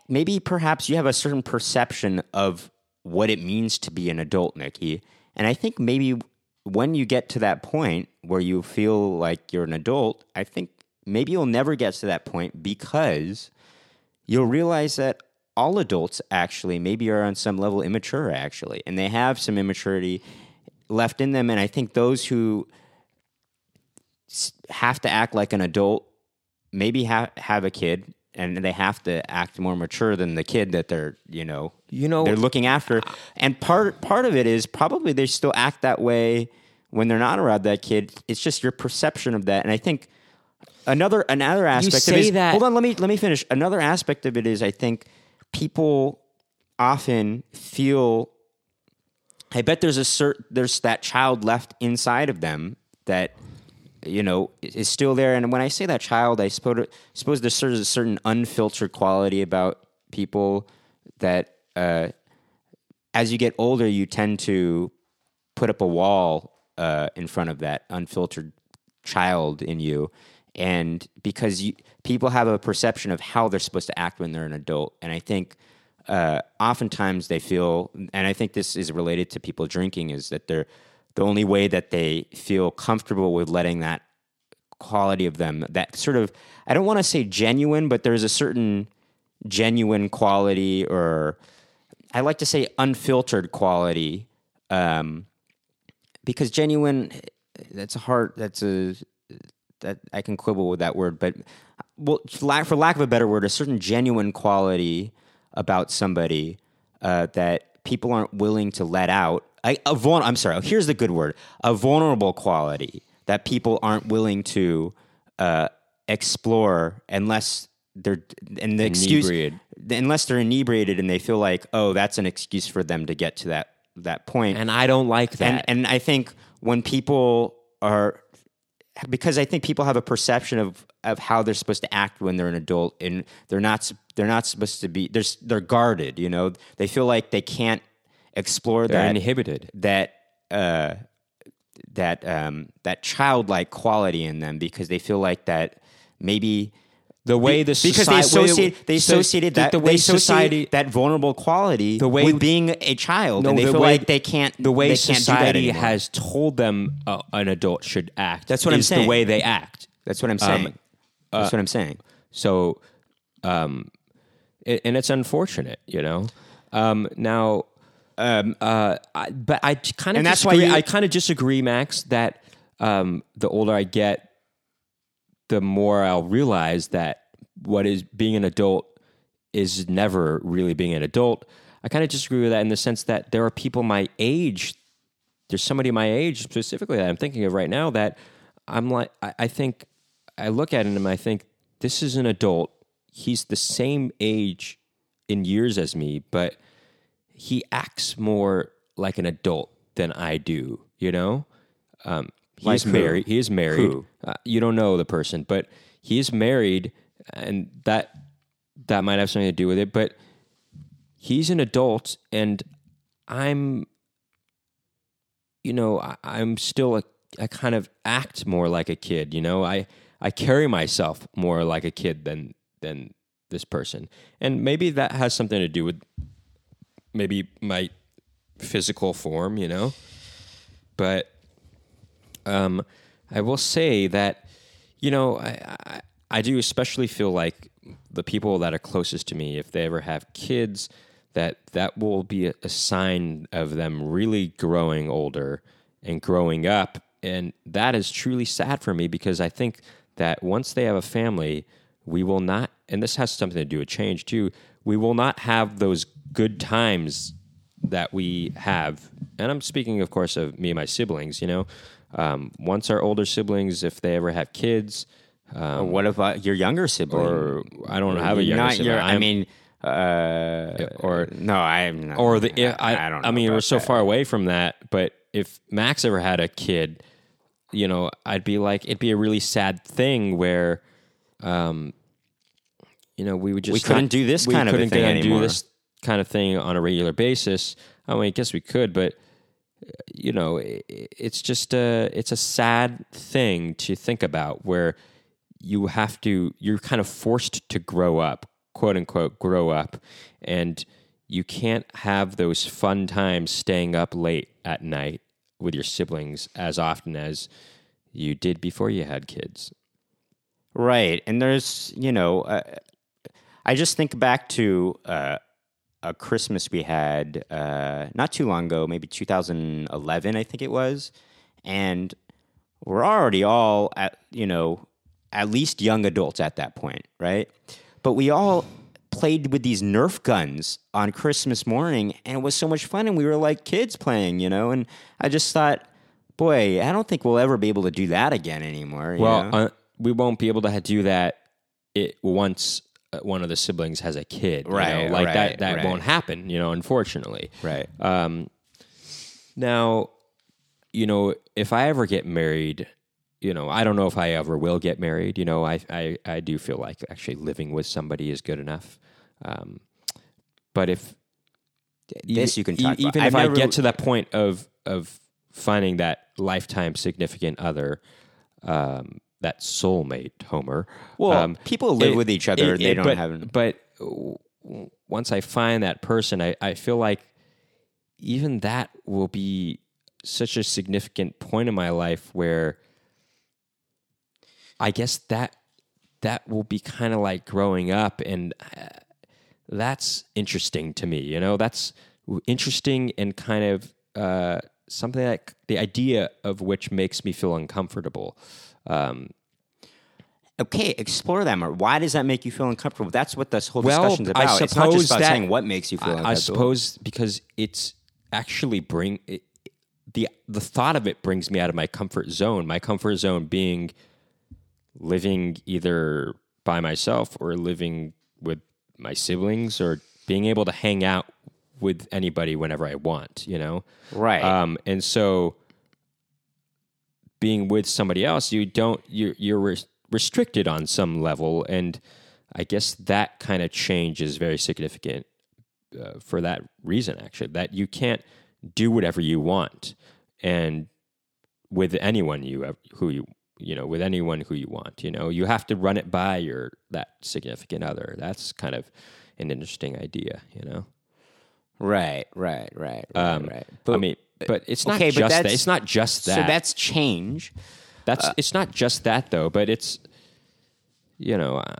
S1: maybe perhaps you have a certain perception of what it means to be an adult, Nikki. And I think maybe when you get to that point where you feel like you're an adult, I think maybe you'll never get to that point because you'll realize that all adults actually maybe are on some level immature actually and they have some immaturity left in them. And i think those who have to act like an adult maybe ha- have a kid and they have to act more mature than the kid that they're you know
S2: You know-
S1: they're looking after. And part part of it is probably they still act that way when they're not around that kid. It's just your perception of that. And i think another another aspect of
S2: say
S1: it is,
S2: that-
S1: hold on let me let me finish. Another aspect of it is i think people often feel I bet there's a cert, there's that child left inside of them that you know is still there. And when I say that child, I suppose suppose there's sort of a certain unfiltered quality about people that uh, as you get older, you tend to put up a wall uh, in front of that unfiltered child in you. And because you, people have a perception of how they're supposed to act when they're an adult. And I think uh, oftentimes they feel, and I think this is related to people drinking, is that they're the only way that they feel comfortable with letting that quality of them, that sort of, I don't want to say genuine, but there's a certain genuine quality or I like to say unfiltered quality, um, because genuine. That's a hard. That's a that I can quibble with that word, but well, for lack, of a better word, a certain genuine quality about somebody uh, that people aren't willing to let out. I, a vul- I'm sorry. Here's the good word: a vulnerable quality that people aren't willing to uh, explore unless they're and the excuse
S2: Inebriated.
S1: unless they're inebriated and they feel like oh that's an excuse for them to get to that that point.
S2: point and I don't like that.
S1: and and I think when people are because I think people have a perception of of how they're supposed to act when they're an adult and they're not they're not supposed to be they're they're guarded you know they feel like they can't explore
S2: They're
S1: that
S2: inhibited.
S1: that uh that um that childlike quality in them because they feel like that maybe
S2: The way the
S1: because they
S2: society-
S1: associate they associated
S2: the-
S1: that
S2: the way
S1: they
S2: society-
S1: that vulnerable quality
S2: The way-
S1: with being a child
S2: No,
S1: and they
S2: the
S1: feel
S2: way-
S1: like they can't
S2: the way
S1: they can't do that
S2: society has told them uh, an adult should act.
S1: That's what I'm saying.
S2: The way they act.
S1: That's what I'm saying. That's what I'm saying.
S2: So, um, it, and it's unfortunate, you know. Um, now, um, uh, I, but I kind of
S1: And that's why
S2: disagree.
S1: you-
S2: I kind of disagree, Max. That um, the older I get, the more I'll realize that what is being an adult is never really being an adult. I kind of disagree with that in the sense that there are people my age. There's somebody my age specifically that I'm thinking of right now that I'm like, I, I think I look at him and I think this is an adult. He's the same age in years as me, but he acts more like an adult than I do. You know, um, he's
S1: Like
S2: married. He is married. Uh, you don't know the person, but he is married, and that that might have something to do with it. But he's an adult, and I'm, you know, I, I'm still a. I kind of act more like a kid. You know, I I carry myself more like a kid than than this person, and maybe that has something to do with maybe my physical form. You know, but um, I will say that you know I, I I do especially feel like the people that are closest to me, if they ever have kids, that that will be a, a sign of them really growing older and growing up, and that is truly sad for me because I think that once they have a family, we will not, and this has something to do with change too. We will not have those good times that we have, and I'm speaking, of course, of me and my siblings. You know, um, once our older siblings, if they ever have kids,
S1: Or what about your younger sibling?
S2: or I don't have a younger
S1: Not
S2: sibling.
S1: your. I mean, uh,
S2: or
S1: no, I'm not.
S2: or the I,
S1: I don't.
S2: I mean, we're so
S1: that.
S2: far away from that. But if Max ever had a kid, you know, I'd be like, it'd be a really sad thing where, um, you know, we would just
S1: We couldn't
S2: not-
S1: do this
S2: we
S1: kind of
S2: couldn't
S1: thing
S2: do
S1: anymore.
S2: this kind of thing on a regular basis. I mean, I guess we could, but you know, it's just a it's a sad thing to think about where you have to you're kind of forced to grow up, quote unquote, grow up, and you can't have those fun times staying up late at night with your siblings as often as you did before you had kids.
S1: Right. And there's, you know, uh, I just think back to uh, a Christmas we had uh, not too long ago, maybe 2011, I think it was. And we're already all at, you know, at least young adults at that point, right? But we all played with these Nerf guns on Christmas morning, and it was so much fun. And we were like kids playing, you know. And I just thought, boy, I don't think we'll ever be able to do that again anymore. you
S2: Well,
S1: know?
S2: uh, we won't be able to do that it once one of the siblings has a kid, you know?
S1: Right,
S2: Like
S1: right,
S2: that that
S1: right.
S2: won't happen, you know. Unfortunately,
S1: right.
S2: Um, now, you know, if I ever get married, you know, I don't know if I ever will get married. You know, I I, I do feel like actually living with somebody is good enough. Um, but if
S1: This you can talk about.
S2: even if I get to that point of of finding that lifetime significant other, um, that soulmate, Homer.
S1: Well,
S2: um,
S1: people live
S2: it-
S1: with each other.
S2: it-
S1: they
S2: it-
S1: don't
S2: but,
S1: have.
S2: But once I find that person, I, I feel like even that will be such a significant point in my life where I guess that that will be kind of like growing up, and uh, that's interesting to me. You know, that's interesting and kind of uh, something that the idea of which makes me feel uncomfortable. Um,
S1: Okay, explore that more. Why does that make you feel uncomfortable? That's what this whole
S2: Well,
S1: discussion's
S2: I
S1: about. it's not
S2: suppose
S1: just about
S2: that-
S1: saying what makes you feel
S2: I,
S1: uncomfortable.
S2: I suppose because it's actually bring it, the the thought of it brings me out of my comfort zone. My comfort zone being living either by myself or living with my siblings or being able to hang out with anybody whenever I want. You know,
S1: Right.
S2: Um, and so being with somebody else, you don't you're you're res- restricted on some level, and I guess that kind of change is very significant uh, for that reason. Actually, that you can't do whatever you want, and with anyone you who you you know with anyone who you want, you know you have to run it by your that significant other. That's kind of an interesting idea, you know.
S1: right, right, right, right,
S2: Um,
S1: right.
S2: I mean, but it's not
S1: okay, but
S2: just that. It's not just that.
S1: So that's change.
S2: That's
S1: Uh,
S2: it's not just that though, but it's you know I,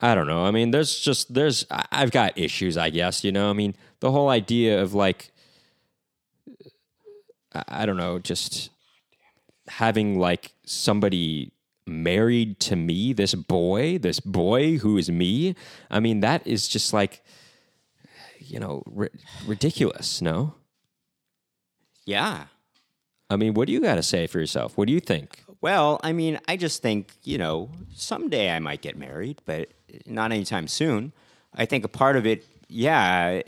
S2: I don't know. I mean, there's just there's I've got issues, I guess, you know. I mean, the whole idea of like I don't know, just having like somebody married to me, this boy, this boy who is me. I mean, that is just like, you know, ri- ridiculous. No,
S1: Yeah.
S2: I mean, what do you got to say for yourself? What do you think?
S1: Well, I mean, I just think, you know, someday I might get married, but not anytime soon. I think a part of it, yeah,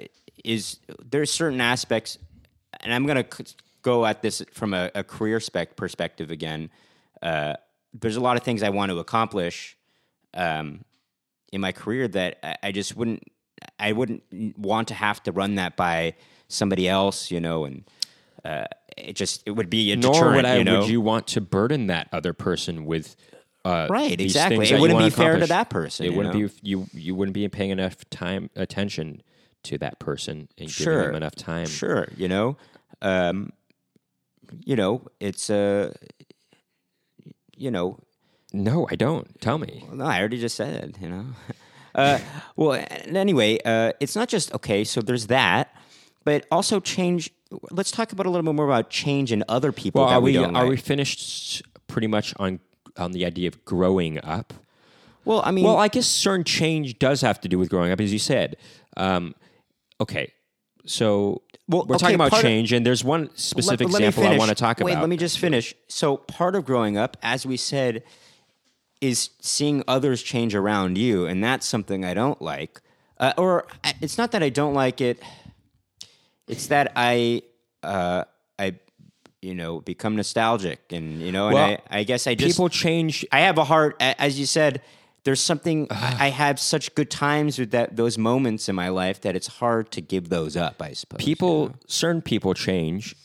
S1: is there's certain aspects, and I'm going to go at this from a, a career spec perspective again. Uh, there's a lot of things I want to accomplish um, in my career that I, I just wouldn't, I wouldn't want to have to run that by somebody else, you know, and uh, it just it would be a
S2: Nor
S1: deterrent,
S2: would I.
S1: you know.
S2: Would you want to burden that other person with? Uh,
S1: Right, exactly. It wouldn't be fair to that person,
S2: It
S1: you
S2: wouldn't
S1: know?
S2: be you. You wouldn't be paying enough time attention to that person and giving
S1: Sure.
S2: them enough time.
S1: Sure, you know, um, you know, it's uh, you know,
S2: No, I don't. Tell me.
S1: no, I already just said it, you know. Uh, well, anyway, uh, it's not just okay. So there's that, but also change. Let's talk about a little bit more about change in other people.
S2: Well, are we
S1: don't
S2: are
S1: like.
S2: we finished pretty much on on the idea of growing up?
S1: Well, I mean,
S2: Well, I guess certain change does have to do with growing up, as you said. Um, okay, so
S1: Well,
S2: we're
S1: okay,
S2: talking about
S1: part of-
S2: change, and there's one specific
S1: let me
S2: example I want to talk
S1: Wait,
S2: about.
S1: Wait, let me just finish. So part of growing up, as we said, is seeing others change around you, and that's something I don't like. Uh, or I- it's not that I don't like it; it's that I, uh, I, you know, become nostalgic, and you know, and I, I guess I just
S2: People change.
S1: I have a heart, as you said. There's something I I have such good times with that those moments in my life that it's hard to give those up. I suppose
S2: People, certain people change,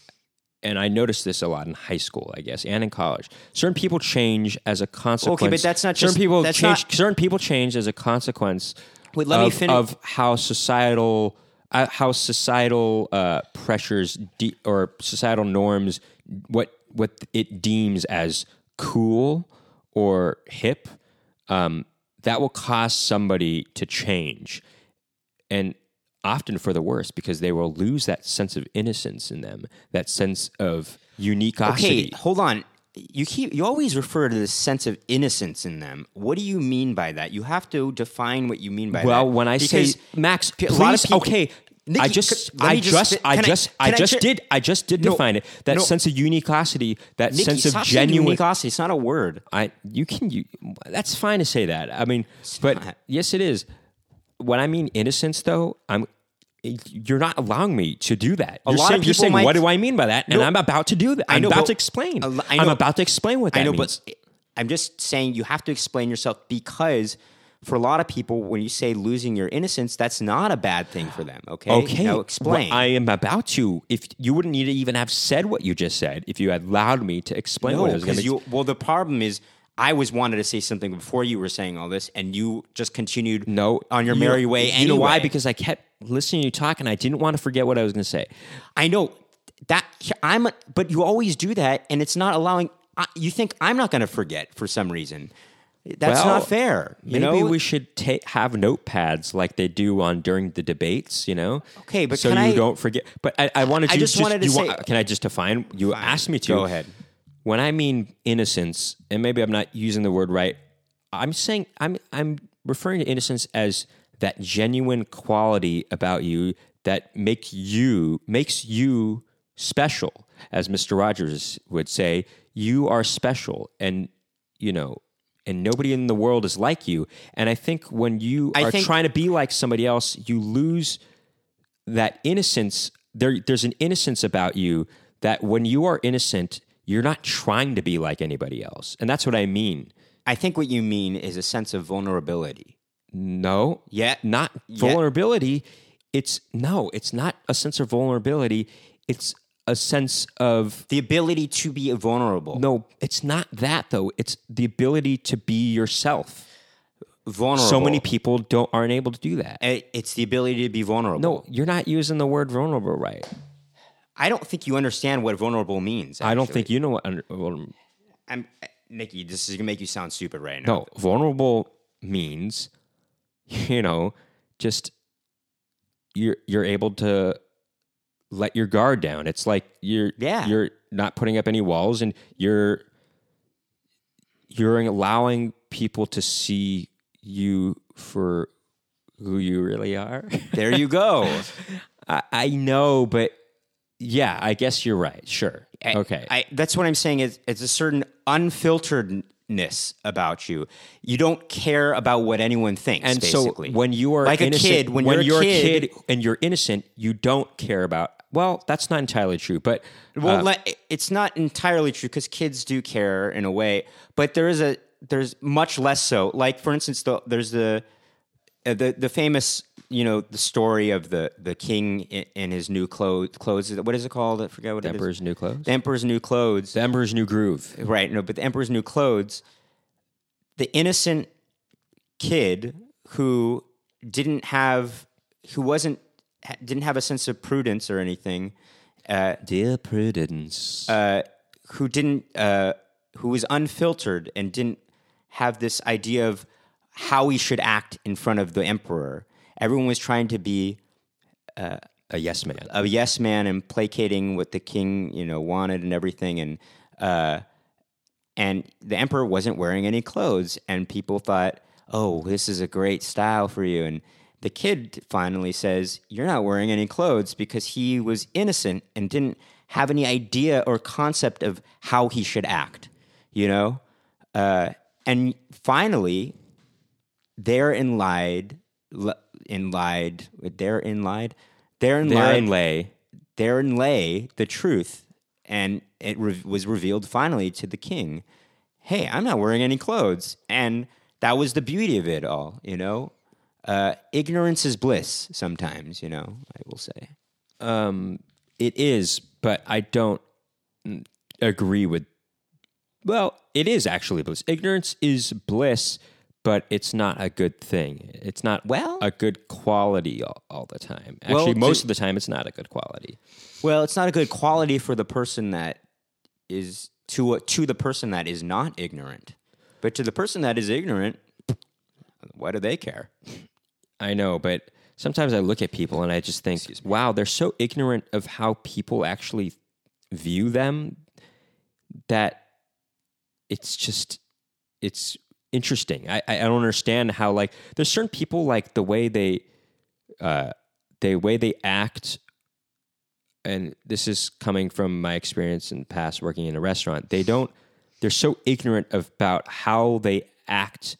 S2: and I noticed this a lot in high school, I guess, and in college. Certain people change as a consequence.
S1: Okay, but that's not
S2: certain
S1: just-
S2: people
S1: that's
S2: change.
S1: not-
S2: certain people change as a consequence.
S1: Wait, let me
S2: of,
S1: finish-
S2: of how societal. Uh, how societal uh, pressures de- or societal norms, what what it deems as cool or hip, um, that will cause somebody to change and often for the worse because they will lose that sense of innocence in them, that sense of uniqueosity.
S1: Okay, hold on. You keep you always refer to this sense of innocence in them. What do you mean by that? You have to define what you mean by that.
S2: Well, when I say Max,
S1: a
S2: please,
S1: lot of people-
S2: okay. I just, I just,
S1: just-
S2: I
S1: I-
S2: just, I
S1: I
S2: just
S1: ju-
S2: did, I just did
S1: No,
S2: define it. That
S1: no.
S2: sense of uniqueosity, that
S1: Nikki,
S2: sense of genuine.
S1: It's not a word.
S2: I you can you that's fine to say that. I mean, but
S1: not.
S2: yes, it is. When I mean innocence, though, I'm you're not allowing me to do that. You're
S1: lot of
S2: saying, you're
S1: people
S2: saying
S1: might-
S2: what do I mean by that? And
S1: No.
S2: I'm about to do that.
S1: I
S2: I'm
S1: know,
S2: about
S1: but-
S2: to explain.
S1: I
S2: I'm about to explain what that
S1: I know,
S2: means.
S1: but I'm just saying you have to explain yourself because for a lot of people, when you say losing your innocence, that's not a bad thing for them. Okay.
S2: Okay.
S1: Now explain.
S2: Well, I am about to. If you wouldn't need to even have said what you just said, if you had allowed me to explain what I was going to.
S1: you. Well, the problem is. I was wanted to say something before you were saying all this, and you just continued
S2: No,
S1: on your merry way.
S2: You know why? Because I kept listening to you talk, and I didn't want to forget what I was going to say.
S1: I know that I'm, but you always do that, and it's not allowing. I- You think I'm not going to forget for some reason? That's
S2: Well,
S1: not fair. You
S2: Maybe
S1: know,
S2: we should ta- have notepads like they do on during the debates. You know,
S1: Okay, but
S2: so you
S1: I-
S2: don't forget. But I, I wanted
S1: I
S2: to
S1: just wanted to
S2: you
S1: say-
S2: want- can I just define? You asked me to.
S1: Go ahead.
S2: When I mean innocence, and maybe I'm not using the word right, I'm saying I'm I'm referring to innocence as that genuine quality about you that make you makes you special, as Mr. Rogers would say. You are special, and you know, and nobody in the world is like you. And I think when you
S1: I
S2: are
S1: think-
S2: trying to be like somebody else, you lose that innocence. There, there's an innocence about you that when you are innocent, you're not trying to be like anybody else, and that's what I mean.
S1: I think what you mean is a sense of vulnerability.
S2: No,
S1: Yeah.
S2: not vulnerability. It's no, it's not a sense of vulnerability. It's a sense of
S1: The ability to be vulnerable.
S2: no. It's not that though. It's the ability to be yourself.
S1: vulnerable.
S2: So many people don't aren't able to do that.
S1: It's the ability to be vulnerable.
S2: No, you're not using the word vulnerable right.
S1: I don't think you understand what vulnerable means.
S2: I don't think you know what. Under, well,
S1: I'm eh, Nikki. This is gonna make you sound stupid right now.
S2: no, vulnerable means, you know, just you're you're able to let your guard down. It's like you're
S1: Yeah.
S2: you're not putting up any walls, and you're you're allowing people to see you for who you really are.
S1: There you go.
S2: I, I know, but yeah, I guess you're right. Sure.
S1: I-
S2: okay.
S1: I, that's what I'm saying. Is it's a certain unfilteredness about you. You don't care about what anyone thinks.
S2: and
S1: basically.
S2: so when you are
S1: like
S2: innocent,
S1: a kid, when, you're,
S2: you're
S1: a kid,
S2: and you're innocent, you don't care about. Well, that's not entirely true, but
S1: well,
S2: uh,
S1: le- it's not entirely true because kids do care in a way, but there is a there's much less so. Like for instance, the, there's the uh, the the famous you know the story of the the king in, his new clothes. Clothes. What is it called? I forget what it is.
S2: Emperor's New Clothes,
S1: The Emperor's new clothes.
S2: the Emperor's New Groove.
S1: Right. No, but the Emperor's New Clothes, the innocent kid who didn't have, who wasn't, didn't have a sense of prudence or anything,
S2: Dear Prudence,
S1: uh, who didn't, uh, who was unfiltered and didn't have this idea of how he should act in front of the emperor. Everyone was trying to be
S2: a yes man.
S1: a yes man and placating what the king you know wanted and everything. And uh and the emperor wasn't wearing any clothes. And people thought oh this is a great style for you. And the kid finally says you're not wearing any clothes because he was innocent and didn't have any idea or concept of how he should act you know? Uh and finally therein lied in lied therein lied therein
S2: Therein
S1: lied
S2: lay
S1: therein lay the truth, and it re- was revealed finally to the king. Hey, I'm not wearing any clothes, and that was the beauty of it all. You know, uh, ignorance is bliss. Sometimes, you know, I will say.
S2: Um, it is, but I don't agree with. Well, it is actually bliss. Ignorance is bliss, but it's not a good thing. It's not
S1: Well-
S2: a good quality all, all the time.
S1: Well,
S2: Actually, most
S1: to-
S2: of the time, it's not a good quality.
S1: Well, it's not a good quality for the person that is to to the person that is not ignorant, but to the person that is ignorant, why do they care?
S2: I know, but sometimes I look at people and I just think, wow, they're so ignorant of how people actually view them that it's just it's interesting. I I don't understand how like there's certain people like the way they uh the way they act and this is coming from my experience in the past working in a restaurant. They don't they're so ignorant about how they act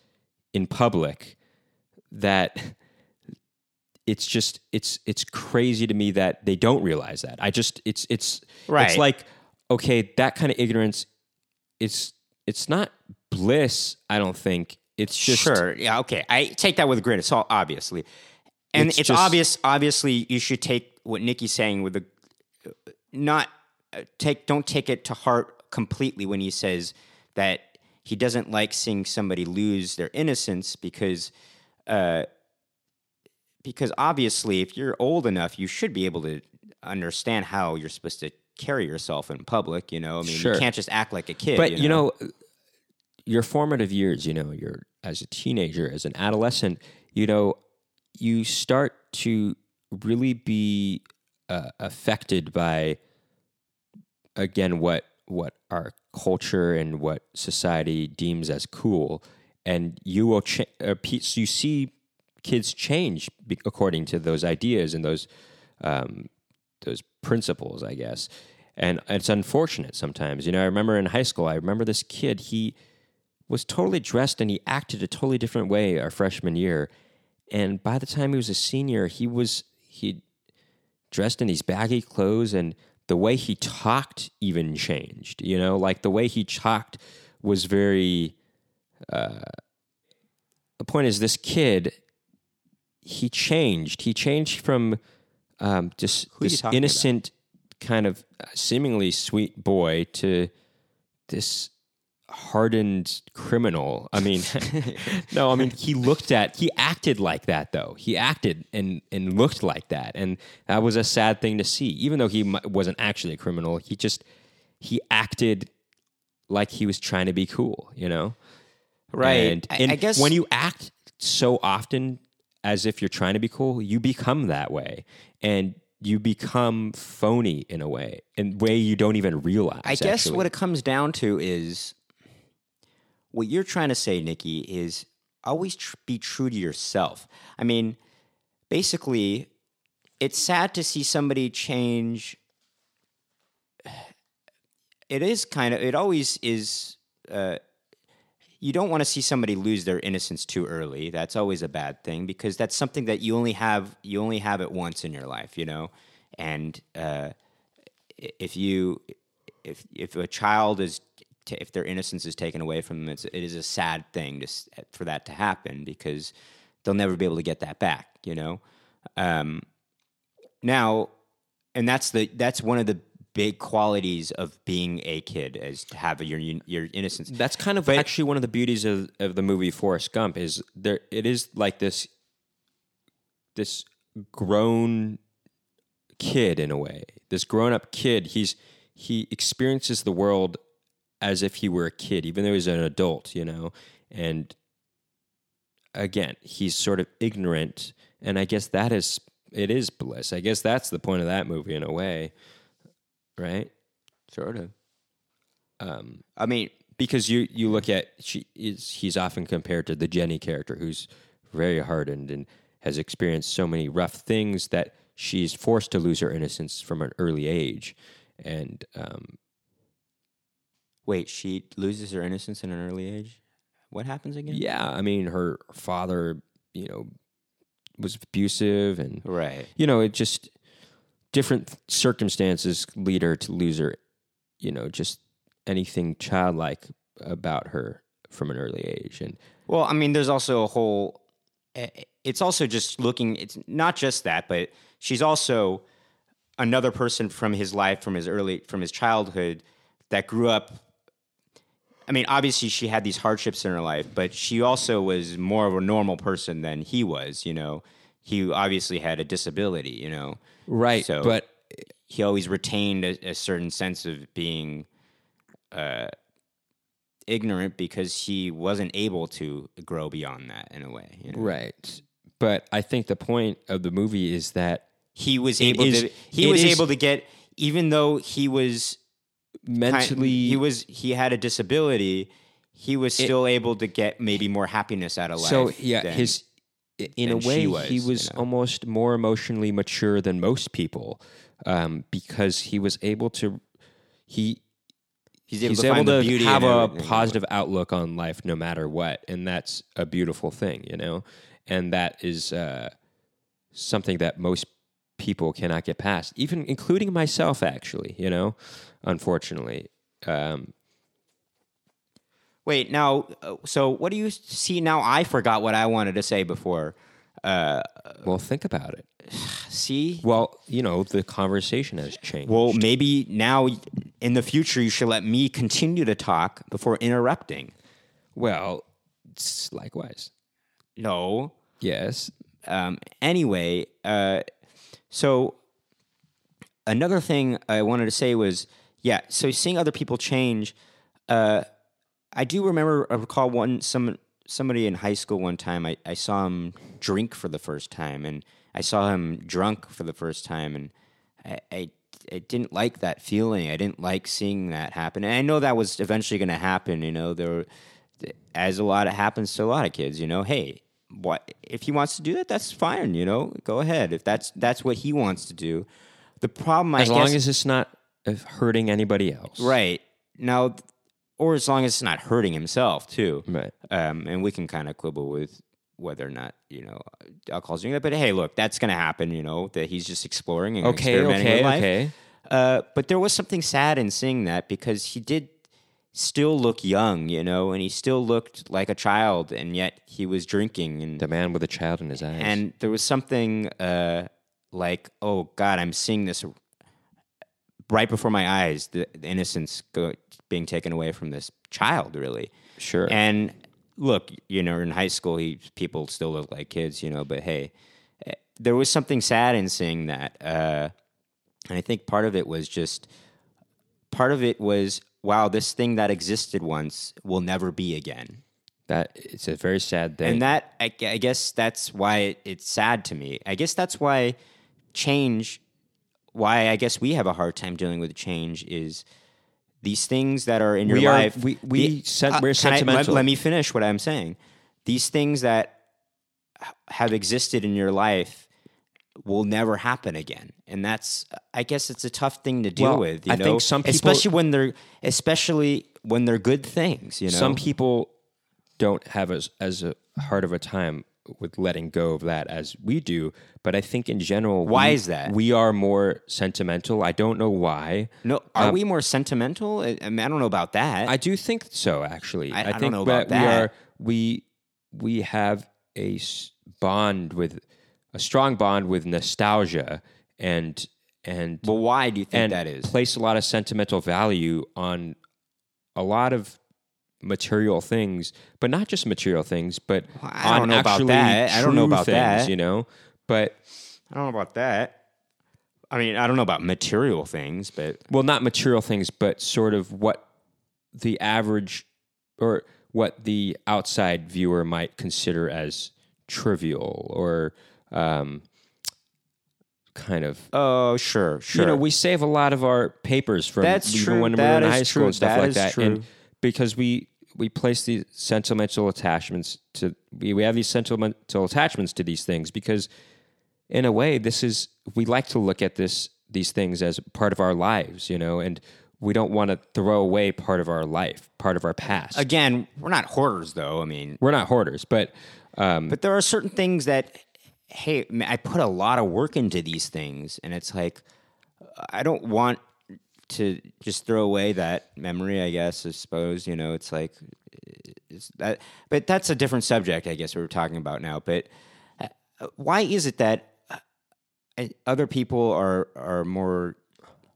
S2: in public that it's just it's it's crazy to me that they don't realize that. I just it's it's
S1: Right.
S2: it's like okay, that kind of ignorance it's it's not bliss, I don't think. It's just
S1: sure, yeah, okay. I take that with a grain of salt, obviously, and
S2: It's
S1: it's,
S2: just-
S1: obvious. Obviously, you should take what Nikki's saying with the not uh, take. Don't take it to heart completely when he says that he doesn't like seeing somebody lose their innocence because. Uh, because obviously, if you're old enough, you should be able to understand how you're supposed to carry yourself in public. You know, I mean,
S2: Sure.
S1: you can't just act like a kid.
S2: But you know, your formative years, you know, you're as a teenager, as an adolescent, you know, you start to really be uh, affected by again what what our culture and what society deems as cool, and you will cha- uh, you see kids change according to those ideas and those um, those principles, I guess. And it's unfortunate sometimes. You know, I remember in high school, I remember this kid, he was totally dressed and he acted a totally different way our freshman year. And by the time he was a senior, he was he dressed in these baggy clothes and the way he talked even changed. You know, like the way he talked was very uh the point is this kid he changed. He changed from um, just
S1: Who
S2: this
S1: talking about?
S2: innocent, kind of seemingly sweet boy to this hardened criminal. I mean, no, I mean he looked at, he acted like that though. He acted and and looked like that, and that was a sad thing to see. Even though he wasn't actually a criminal, he just he acted like he was trying to be cool. You know,
S1: right?
S2: and,
S1: I- I guess
S2: when you act so often as if you're trying to be cool, you become that way, and you become phony in a way, in a way you don't even realize.
S1: I guess
S2: actually.
S1: what it comes down to is what you're trying to say, Nikki, is always tr- be true to yourself. I mean, basically, it's sad to see somebody change. It is kind of. It always is. Uh, you don't want to see somebody lose their innocence too early. That's always a bad thing because that's something that you only have. You only have it once in your life, you know. And uh, if you, if if a child is, t- if their innocence is taken away from them, it's, it is a sad thing to, for that to happen because they'll never be able to get that back, you know. Um, now, and that's the that's one of the big qualities of being a kid is to have your your innocence.
S2: That's kind of
S1: But-
S2: actually one of the beauties of, of the movie Forrest Gump is there it is like this this grown kid in a way. This grown up kid, he's he experiences the world as if he were a kid, even though he's an adult, you know. And again, he's sort of ignorant, and I guess that is it is bliss. I guess that's the point of that movie in a way, right?
S1: Sort of.
S2: Um,
S1: I mean,
S2: because you you look at she is he's often compared to the Jenny character who's very hardened and has experienced so many rough things that she's forced to lose her innocence from an early age and um,
S1: wait, she loses her innocence in an early age. What happens again?
S2: yeah I mean her father you know was abusive and
S1: Right.
S2: you know it just different circumstances lead her to lose her you know just anything childlike about her from an early age and
S1: Well, I mean, there's also a whole. eh, It's also just looking. It's not just that, but she's also another person from his life, from his early, from his childhood, that grew up. I mean, obviously, she had these hardships in her life, but she also was more of a normal person than he was. You know, he obviously had a disability. You know,
S2: right
S1: So-
S2: but
S1: he always retained a, a certain sense of being uh, ignorant because he wasn't able to grow beyond that in a way. You know?
S2: Right. But I think the point of the movie is that
S1: He was able
S2: is-
S1: to. He was
S2: is-
S1: able to get, even though he was
S2: mentally
S1: he was he had a disability. He was still able to get maybe more happiness out of life.
S2: so yeah
S1: than-
S2: his in a way
S1: was,
S2: he
S1: you
S2: was
S1: know.
S2: almost more emotionally mature than most people um, because he was able to he
S1: he's able
S2: he's
S1: to
S2: able to have a positive outlook on life no matter what and that's a beautiful thing you know and that is uh, something that most people cannot get past even including myself actually you know unfortunately um,
S1: Wait, now, uh, so what do you see now? I forgot what I wanted to say before. Uh,
S2: well think about it
S1: see,
S2: well you know the conversation has changed
S1: Well, maybe now in the future you should let me continue to talk before interrupting.
S2: Well, likewise.
S1: No.
S2: Yes.
S1: Um, anyway, uh, so another thing I wanted to say was, yeah. So seeing other people change, uh, I do remember. I recall one some somebody in high school one time. I, I saw him drink for the first time, and I saw him drunk for the first time, and I, I I didn't like that feeling. I didn't like seeing that happen, and I know that was eventually going to happen. You know, there, were- as a lot of happens to a lot of kids. You know, hey, what if he wants to do that? That's fine. You know, go ahead. If that's that's what he wants to do. The problem, I
S2: As
S1: guess,
S2: long as it's not uh, hurting anybody else.
S1: right now, or as long as it's not hurting himself too.
S2: Right.
S1: Um, and we can kind of quibble with whether or not you know alcohol's doing that. But hey, look, that's going to happen. You know that he's just exploring and
S2: Okay.
S1: experimenting
S2: Okay.
S1: with life.
S2: Okay.
S1: Uh, but there was something sad in seeing that because he did still look young, you know, and he still looked like a child, and yet he was drinking and
S2: The man with a child in his eyes.
S1: and there was something uh, like, oh God, I'm seeing this right before my eyes, the, the innocence go, being taken away from this child, really.
S2: sure.
S1: And look, you know, in high school, he, people still look like kids, you know, but hey, eh, there was something sad in seeing that. Uh, and I think part of it was just, part of it was, wow, this thing that existed once will never be again.
S2: that it's a very sad thing.
S1: And that, I, I guess that's why it, it's sad to me. I guess that's why change, why I guess we have a hard time dealing with change is these things that are in your
S2: We are-
S1: life.
S2: we- we
S1: the-
S2: sen- uh, we're
S1: can I- let-
S2: sentimental.
S1: let me finish what I'm saying. These things that have existed in your life will never happen again, and that's I guess it's a tough thing to deal
S2: Well,
S1: with. You
S2: I
S1: know?
S2: think some people-
S1: especially when they're especially when they're good things. You know,
S2: Some people don't have as as a hard of a time with letting go of that as we do, but I think in general,
S1: Why
S2: we-
S1: is that?
S2: We are more sentimental. I don't know why.
S1: no, are we more sentimental? I, I mean, I don't know about that.
S2: Um, I do think so. Actually,
S1: I- I don't
S2: think
S1: know
S2: that
S1: about
S2: we
S1: that.
S2: are we we have a bond with a strong bond with nostalgia and and
S1: well, why do you think that is?
S2: place a lot of sentimental value on a lot of material things, but not just material things, but
S1: I
S2: on
S1: don't know about that. I don't know about
S2: things,
S1: that.
S2: You know, but
S1: I don't know about that. I mean, I don't know about material things, but
S2: well, not material things, but sort of what the average or what the outside viewer might consider as trivial or um, kind of.
S1: oh, sure, sure.
S2: You know, we save a lot of our papers from
S1: That's
S2: even
S1: true.
S2: when
S1: That
S2: we're in high school
S1: true.
S2: and stuff
S1: That
S2: like
S1: is
S2: that,
S1: true.
S2: and because we we place these sentimental attachments to we, we have these sentimental attachments to these things because in a way this is we like to look at this these things as part of our lives you know and we don't want to throw away part of our life part of our past
S1: Again, we're not hoarders, though. I mean,
S2: we're not hoarders but um,
S1: but there are certain things that, hey, I put a lot of work into these things, and it's like I don't want to just throw away that memory. I guess, I suppose you know, it's like it's that, but that's a different subject. I guess we we're talking about now. But uh, why is it that uh, other people are are more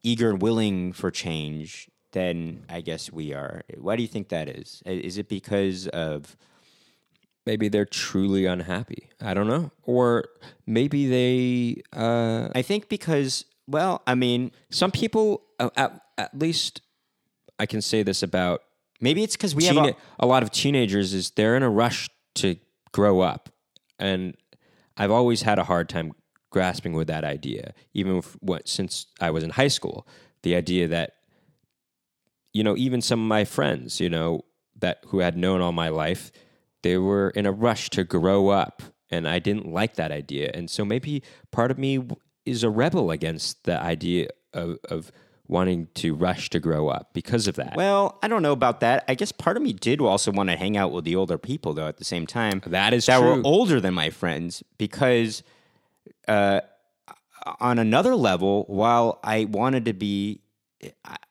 S1: eager and willing for change than I guess we are? Why do you think that is? Is it because of
S2: maybe they're truly unhappy i don't know or maybe they uh,
S1: I think because well, I mean,
S2: some people Oh, at, at least i can say this about
S1: maybe it's because we have a,
S2: a lot of teenagers is they're in a rush to grow up. And i've always had a hard time grasping with that idea even if, what since i was in high school. The idea that you know even some of my friends you know that who had known all my life they were in a rush to grow up. And i didn't like that idea. And so maybe part of me is a rebel against the idea of, of wanting to rush to grow up because of that
S1: well, I don't know about that. I guess part of me did also want to hang out with the older people though. At the same time,
S2: That is
S1: that
S2: true.
S1: were older than my friends because, uh, on another level, while I wanted to be,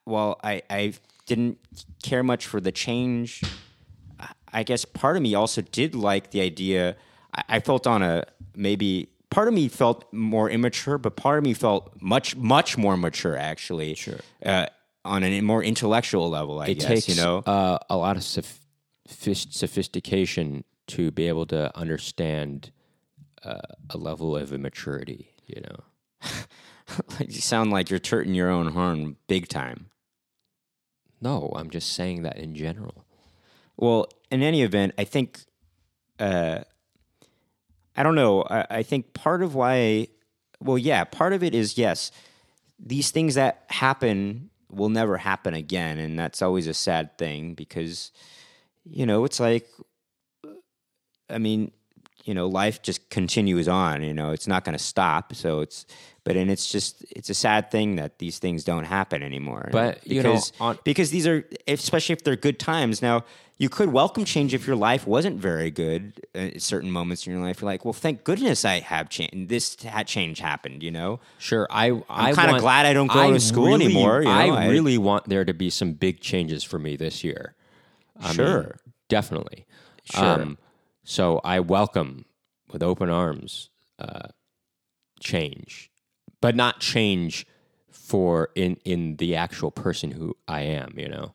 S1: while I I didn't care much for the change, I- I guess part of me also did like the idea. I, I felt on a maybe part of me felt more immature, but part of me felt much much more mature actually. Sure. Uh, on a more intellectual level, I
S2: it
S1: guess
S2: takes
S1: you know.
S2: uh, a lot of soph- sophistication to be able to understand uh, a level of immaturity. You know,
S1: you sound like you're turning your own horn big time.
S2: no, I'm just saying that in general.
S1: Well, in any event, I think, uh, I don't know. I, I think part of why, well, yeah, part of it is yes, these things that happen will never happen again, and that's always a sad thing because, you know, it's like, I mean, you know, life just continues on. You know, it's not going to stop. So it's, but and it's just it's a sad thing that these things don't happen anymore.
S2: But, you know,
S1: because
S2: on-
S1: because these are especially if they're good times. Now you could welcome change if your life wasn't very good at certain moments in your life. You're like, well, thank goodness I have change. This ha- change happened. You know.
S2: Sure, I I'm
S1: kinda glad I don't go to school
S2: really-
S1: anymore, you know,
S2: I
S1: I-
S2: really want there to be some big changes for me this year. I mean,
S1: Sure.
S2: definitely.
S1: Sure.
S2: Um, so I welcome with open arms uh, change, but not change for in in the actual person who I am. You know,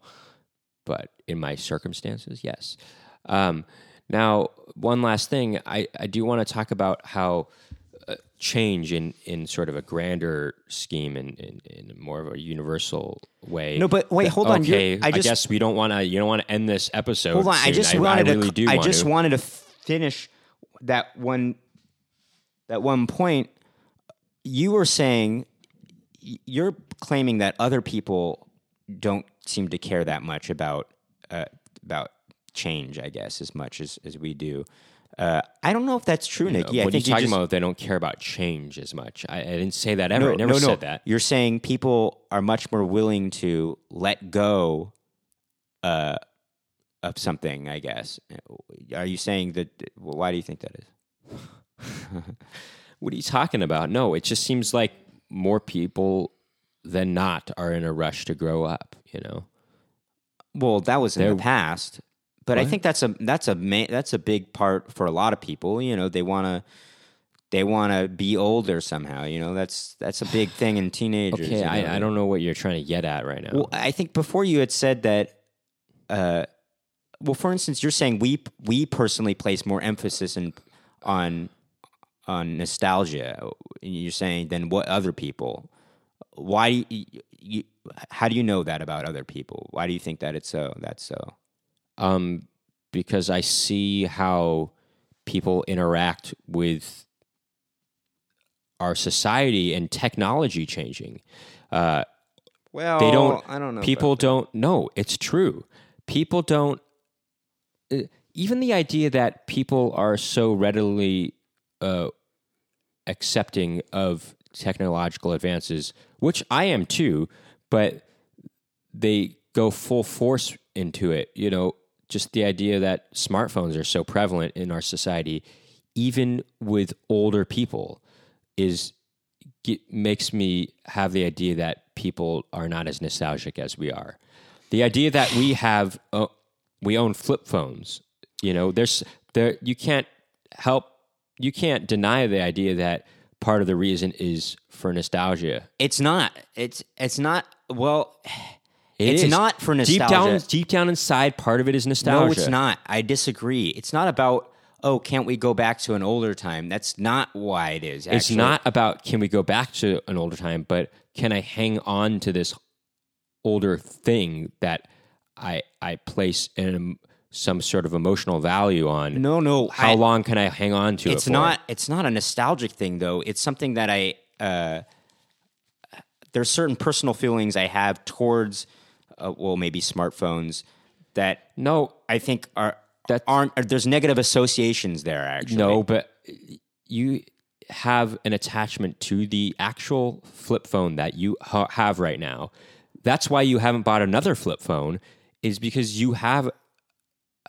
S2: but in my circumstances, yes. Um, now, one last thing, I, I do want to talk about how change in, in sort of a grander scheme in, in, in more of a universal way.
S1: No, but wait, hold on.
S2: Okay, I,
S1: I just-
S2: guess we don't want to. You don't want to end this episode.
S1: Hold on, I just
S2: I,
S1: wanted
S2: I really
S1: to. I
S2: want
S1: just
S2: to.
S1: wanted to finish that one. That one point. You were saying you're claiming that other people don't seem to care that much about uh, about change. I guess as much as as we do. Uh, I don't know if that's true, Nikki. I
S2: what are you talking
S1: just,
S2: about? They don't care about change as much. I, I didn't say that ever.
S1: No,
S2: I never
S1: no, no.
S2: said that.
S1: You're saying people are much more willing to let go uh, of something. I guess. Are you saying that? Why do you think that is?
S2: What are you talking about? No, it just seems like more people than not are in a rush to grow up. You know.
S1: Well, that was in
S2: They're-
S1: the past, but I think that's a that's a ma- that's a big part for a lot of people. You know, they want to they want to be older somehow. You know, that's that's a big thing in teenagers.
S2: Okay,
S1: you know?
S2: I, I don't know what you're trying to get at right now.
S1: Well, I think before you had said that. Uh, well, for instance, you're saying we we personally place more emphasis in, on on nostalgia. You're saying than what other people. Why? you, how do you know that about other people? Why do you think that it's so? That's so.
S2: Um, because I see how people interact with our society and technology changing. Uh,
S1: Well,
S2: they don't.
S1: I don't know.
S2: People don't know. It's true. People don't. uh, Even the idea that people are so readily uh, accepting of technological advances, which I am too, but they go full force into it. You know, just the idea that smartphones are so prevalent in our society, even with older people, is ge- makes me have the idea that people are not as nostalgic as we are. The idea that we have uh, we own flip phones, you know, there's there you can't help you can't deny the idea that part of the reason is for nostalgia.
S1: it's not. It's it's not. Well,
S2: It
S1: it's
S2: is.
S1: not for
S2: Deep
S1: nostalgia.
S2: down, deep down inside, part of it is nostalgia.
S1: No, it's not. I disagree. It's not about oh, can't we go back to an older time? That's not why it is.
S2: It's not about can we go back to an older time, but can I hang on to this older thing that I I place in some sort of emotional value on?
S1: No, no.
S2: How
S1: I-
S2: long can I hang on to it?
S1: It's not. It's not a nostalgic thing, though. It's something that I. Uh, there's certain personal feelings I have towards, uh, well, maybe smartphones that
S2: No,
S1: I think are
S2: that
S1: aren't. Are, there's negative associations there. Actually,
S2: no, but you have an attachment to the actual flip phone that you ha- have right now. That's why you haven't bought another flip phone, is because you have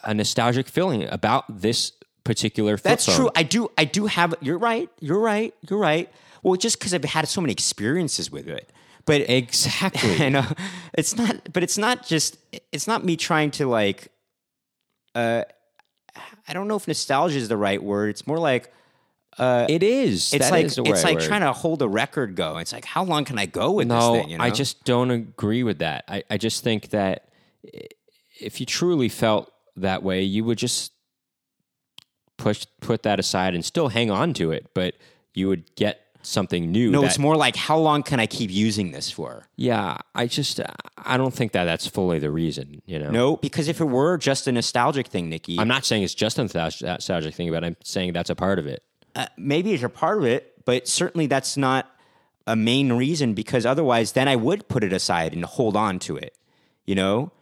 S2: a nostalgic feeling about this particular flip
S1: That's
S2: phone.
S1: true. I do. I do have. You're right. You're right. You're right. Well, just because I've had so many experiences with it, but
S2: Exactly.
S1: I know it's not. But it's not just. It's not me trying to like. Uh, I don't know if nostalgia is the right word. It's more like
S2: It is.
S1: it's
S2: That
S1: like
S2: is the
S1: it's
S2: right
S1: like
S2: word.
S1: trying to hold a record go. It's like how long can I go with
S2: No,
S1: this thing? You know?
S2: I just don't agree with that. I, I just think that if you truly felt that way, you would just push put that aside and still hang on to it, but you would get something new.
S1: no.
S2: that-
S1: It's more like how long can I keep using this for?
S2: yeah. I just I don't think that that's fully the reason. You know,
S1: No, because if it were just a nostalgic thing, Nikki,
S2: I'm not saying it's just a nostalgic thing, but I'm saying that's a part of it.
S1: uh, maybe it's a part of it, but certainly that's not a main reason because otherwise, then I would put it aside and hold on to it, you know,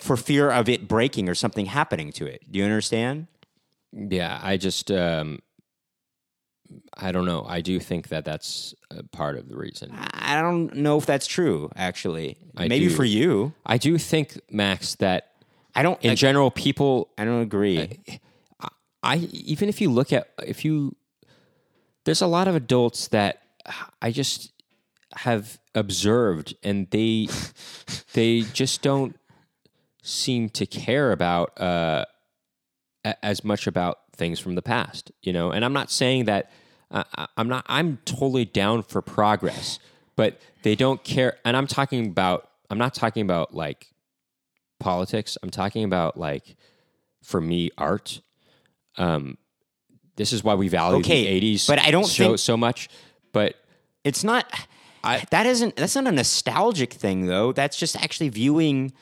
S1: for fear of it breaking or something happening to it. Do you understand?
S2: Yeah, I just um, I don't know. I do think that that's a part of the reason.
S1: I don't know if that's true, actually.
S2: I
S1: maybe
S2: do.
S1: for you.
S2: I do think, Max, that
S1: I don't.
S2: in
S1: I,
S2: general, people.
S1: I don't agree.
S2: I even if you look at if you, there's a lot of adults that I just have observed, and they they just don't seem to care about uh, a- as much about things from the past, you know. And I'm not saying that uh, I- I'm not. I'm totally down for progress, but they don't care. And I'm talking about. I'm not talking about like politics. I'm talking about like for me art. Um, this is why we value
S1: Okay,
S2: the '80s,
S1: but I don't
S2: so much. But
S1: It's not. I, that isn't. That's not a nostalgic thing, though. That's just actually viewing.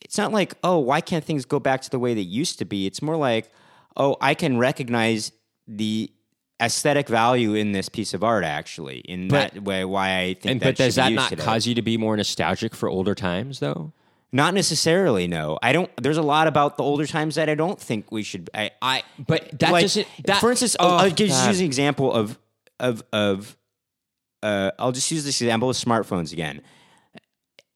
S1: It's not like, oh, why can't things go back to the way they used to be? It's more like, oh, I can recognize the aesthetic value in this piece of art. Actually, in
S2: But-
S1: that way, why I think.
S2: And but does that not
S1: today.
S2: cause you to be more nostalgic for older times, though?
S1: Not necessarily. No, I don't. There's a lot about the older times that I don't think we should. I,
S2: I but that
S1: like,
S2: doesn't. That,
S1: for instance,
S2: oh,
S1: I'll, just
S2: God.
S1: use an example of of of. Uh, I'll just use this example of smartphones again.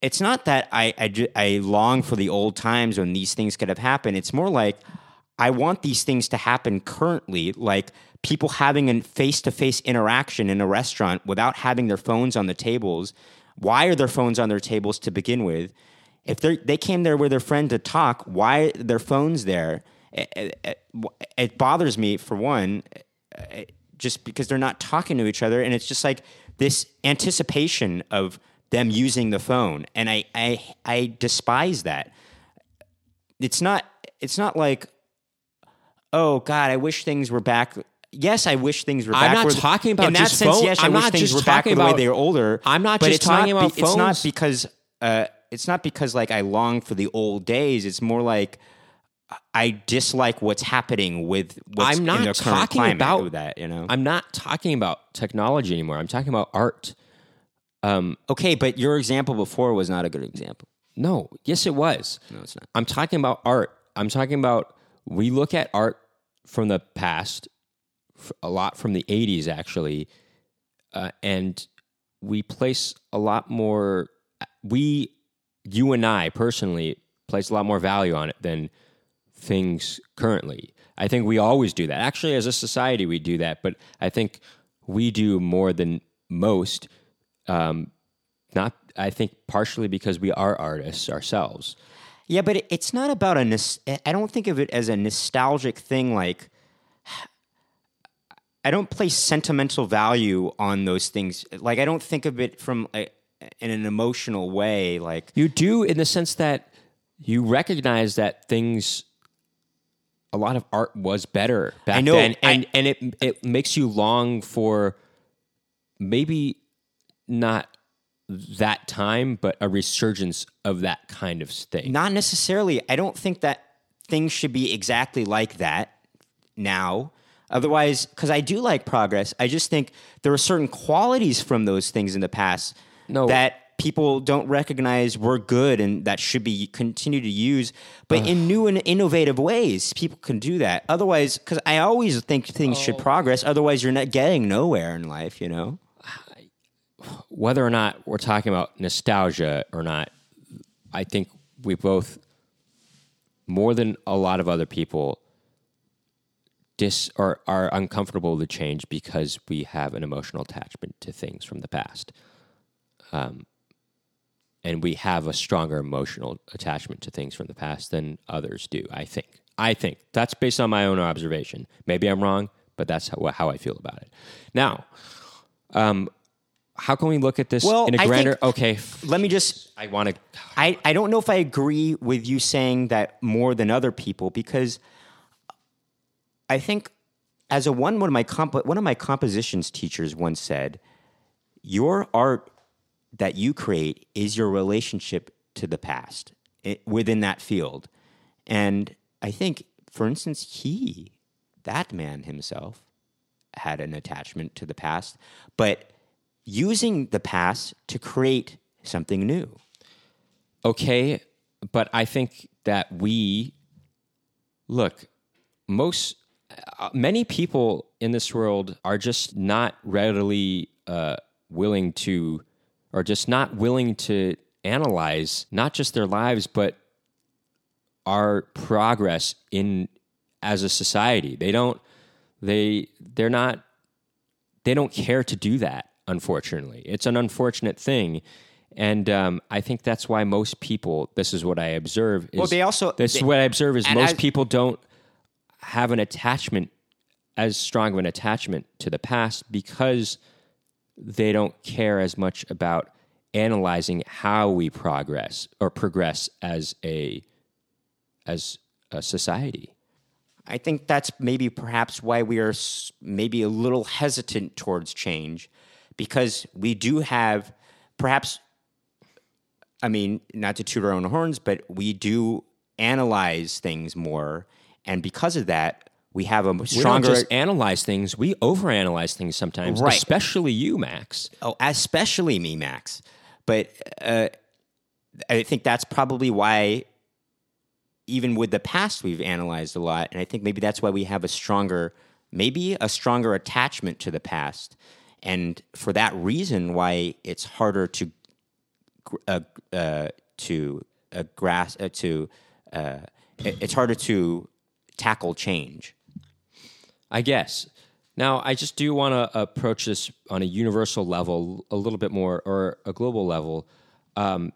S1: It's not that I, I I long for the old times when these things could have happened. It's more like I want these things to happen currently, like people having a face to face interaction in a restaurant without having their phones on the tables. Why are their phones on their tables to begin with? If they they came there with their friend to talk, why are their phones there? It, it- it bothers me for one, uh, just because they're not talking to each other, and it's just like this anticipation of them using the phone, and I I I despise that. It's not it's not like oh God, I wish things were back. Yes, I wish things were
S2: I'm
S1: back.
S2: not talking about
S1: in that sense.
S2: phone-
S1: Yes, I
S2: I'm
S1: wish
S2: not
S1: things
S2: just
S1: were back
S2: talking
S1: the way they were older.
S2: I'm not
S1: but
S2: just
S1: it's not
S2: talking about
S1: be- It's not
S2: phones.
S1: because uh, it's not because like I long for the old days. It's more like I dislike what's happening with what's
S2: I'm not
S1: in the
S2: talking
S1: climate
S2: about-
S1: that. You know.
S2: I'm not talking about technology anymore. I'm talking about art. Um,
S1: okay, but your example before was not a good example.
S2: no, yes, it was.
S1: No, it's not.
S2: I'm talking about art. I'm talking about we look at art from the past, a lot from the 80s actually, uh, and we place a lot more. We, you and I personally, place a lot more value on it than things currently. I think we always do that. Actually, as a society, we do that, but I think we do more than most. Um, not, I think, partially because we are artists ourselves.
S1: Yeah, but it's not about a i don't think of it as a nostalgic thing. Like, I don't place sentimental value on those things. Like, I don't think of it from a, in an emotional way. Like,
S2: You do in the sense that you recognize that things a lot of art was better back
S1: I know,
S2: then and
S1: I-
S2: and it it makes you long for maybe not that time but a resurgence of that kind of thing.
S1: not necessarily. I don't think that things should be exactly like that now. Otherwise, because I do like progress, I just think there are certain qualities from those things in the past
S2: No.
S1: that people don't recognize were good and that should be continued to use, but in new and innovative ways. People can do that. Otherwise, because I always think things
S2: Oh.
S1: should progress. Otherwise, you're not getting nowhere in life. You know.
S2: whether or not we're talking about nostalgia or not, I think we both, more than a lot of other people, dis or are uncomfortable with change because we have an emotional attachment to things from the past, um, and we have a stronger emotional attachment to things from the past than others do. I think. I think that's based on my own observation. Maybe I'm wrong, but that's how, how I feel about it. Now, um, how can we look at this
S1: Well,
S2: in a grander?
S1: think-
S2: okay,
S1: Let me just
S2: I want to.
S1: I, I don't know if I agree with you saying that more than other people because I think as a one one of my comp- one of my compositions teachers once said, your art that you create is your relationship to the past i within that field, and I think, for instance, he that man himself had an attachment to the past, but using the past to create something new.
S2: Okay, but I think that we look most many people in this world are just not readily uh, willing to, or just not willing to analyze not just their lives but our progress in as a society. They don't. They they're not. They don't care to do that. Unfortunately, it's an unfortunate thing, and um, I think that's why most people. This is what I observe. Is,
S1: Well, they also-
S2: This is what I observe is most
S1: as-
S2: people don't have an attachment as strong of an attachment to the past because they don't care as much about analyzing how we progress or progress as a as a society.
S1: I think that's maybe perhaps why we are maybe a little hesitant towards change because we do have perhaps I mean, not to toot our own horns, but we do analyze things more and because of that, we have a stronger.
S2: We don't just analyze things; we overanalyze things sometimes,
S1: Right.
S2: especially you, Max.
S1: oh, especially me, Max. But uh, I think that's probably why, even with the past, we've analyzed a lot, and I think maybe that's why we have a stronger, maybe a stronger attachment to the past, and for that reason, why it's harder to, uh, uh, to uh, grasp uh, to, uh, it's harder to tackle change.
S2: I guess. Now, I just do want to approach this on a universal level, a little bit more, or a global level, um,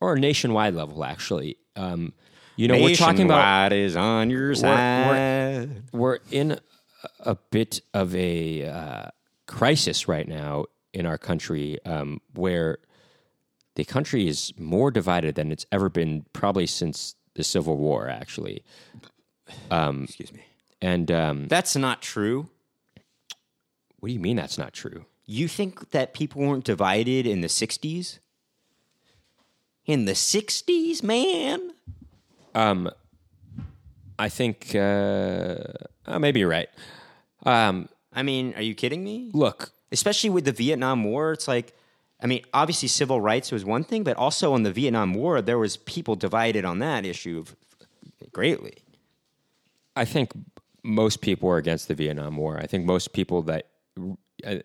S2: or a nationwide level, actually. Um, you know, we're talking about
S1: is on your
S2: we're-
S1: side.
S2: we're in a, a bit of a uh, crisis right now in our country, um, where the country is more divided than it's ever been, probably since the Civil War, actually.
S1: Excuse me.
S2: And um,
S1: That's not true.
S2: what do you mean that's not true?
S1: You think that people weren't divided in the 60s? In the 60s, man?
S2: Um, I think uh, uh, maybe you're right. Um,
S1: I mean, are you kidding me?
S2: look,
S1: Especially with the Vietnam War, it's like, I mean, obviously civil rights was one thing, but also in the Vietnam War, there was people divided on that issue greatly.
S2: I think most people were against the Vietnam War. I think most people that I,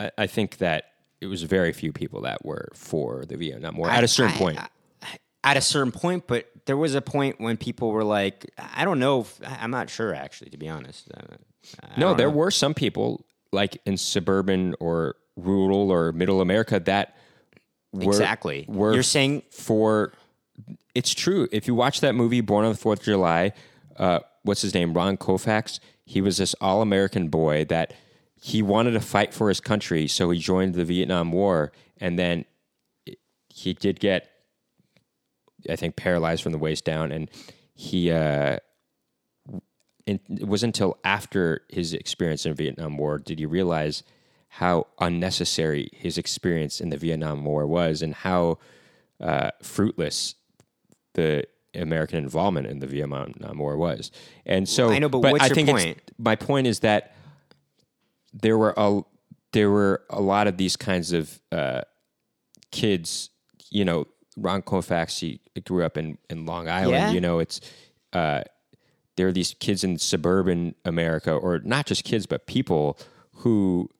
S2: I I think that it was very few people that were for the Vietnam War at a certain
S1: I-
S2: point.
S1: I- at a certain point, but there was a point when people were like, I don't know. If, I'm not sure, actually, to be honest. Uh, I
S2: no, there
S1: know.
S2: were some people like in suburban or rural or middle America that were
S1: Exactly.
S2: were
S1: You're saying
S2: for it's true. If you watch that movie Born on the Fourth of July, uh, what's his name? Ron Kovic. He was this all American boy that he wanted to fight for his country, so he joined the Vietnam War, and then he did get, I think, paralyzed from the waist down, and he. Uh, it it was until after his experience in Vietnam War did he realize how unnecessary his experience in the Vietnam War was and how uh, fruitless the American involvement in the Vietnam War was. And so
S1: I know, but what's
S2: I
S1: your point?
S2: my point is that there were a there were a lot of these kinds of uh, kids. You know, Ron Kovic he grew up in in Long Island.
S1: Yeah?
S2: You know, it's uh, there are these kids in suburban America, or not just kids, but people who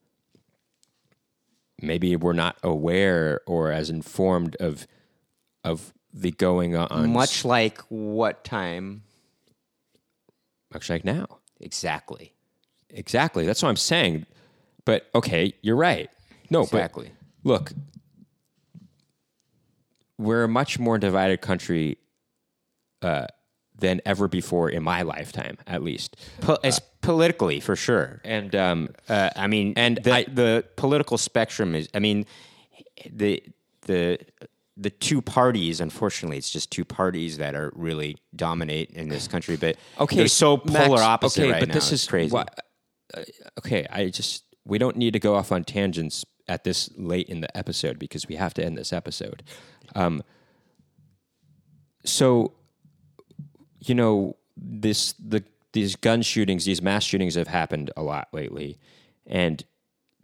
S2: maybe we're not aware or as informed of of the going on
S1: much like what time
S2: much like now.
S1: exactly?
S2: Exactly. That's what I'm saying. But okay, you're right. No,
S1: Exactly.
S2: but look, we're a much more divided country uh, than ever before in my lifetime, at least.
S1: Po- it's politically, for sure.
S2: And um,
S1: Uh, I mean,
S2: And
S1: the,
S2: I-
S1: the political spectrum is. I mean, the the the two parties. Unfortunately, it's just two parties that are really dominate in this country. But
S2: okay,
S1: they're so
S2: Max,
S1: polar opposite
S2: okay,
S1: right
S2: but
S1: now.
S2: this
S1: It's
S2: is
S1: crazy.
S2: why- uh, okay, I just we don't need to go off on tangents at this late in the episode because we have to end this episode. Um, so, you know, this the these gun shootings, these mass shootings have happened a lot lately, and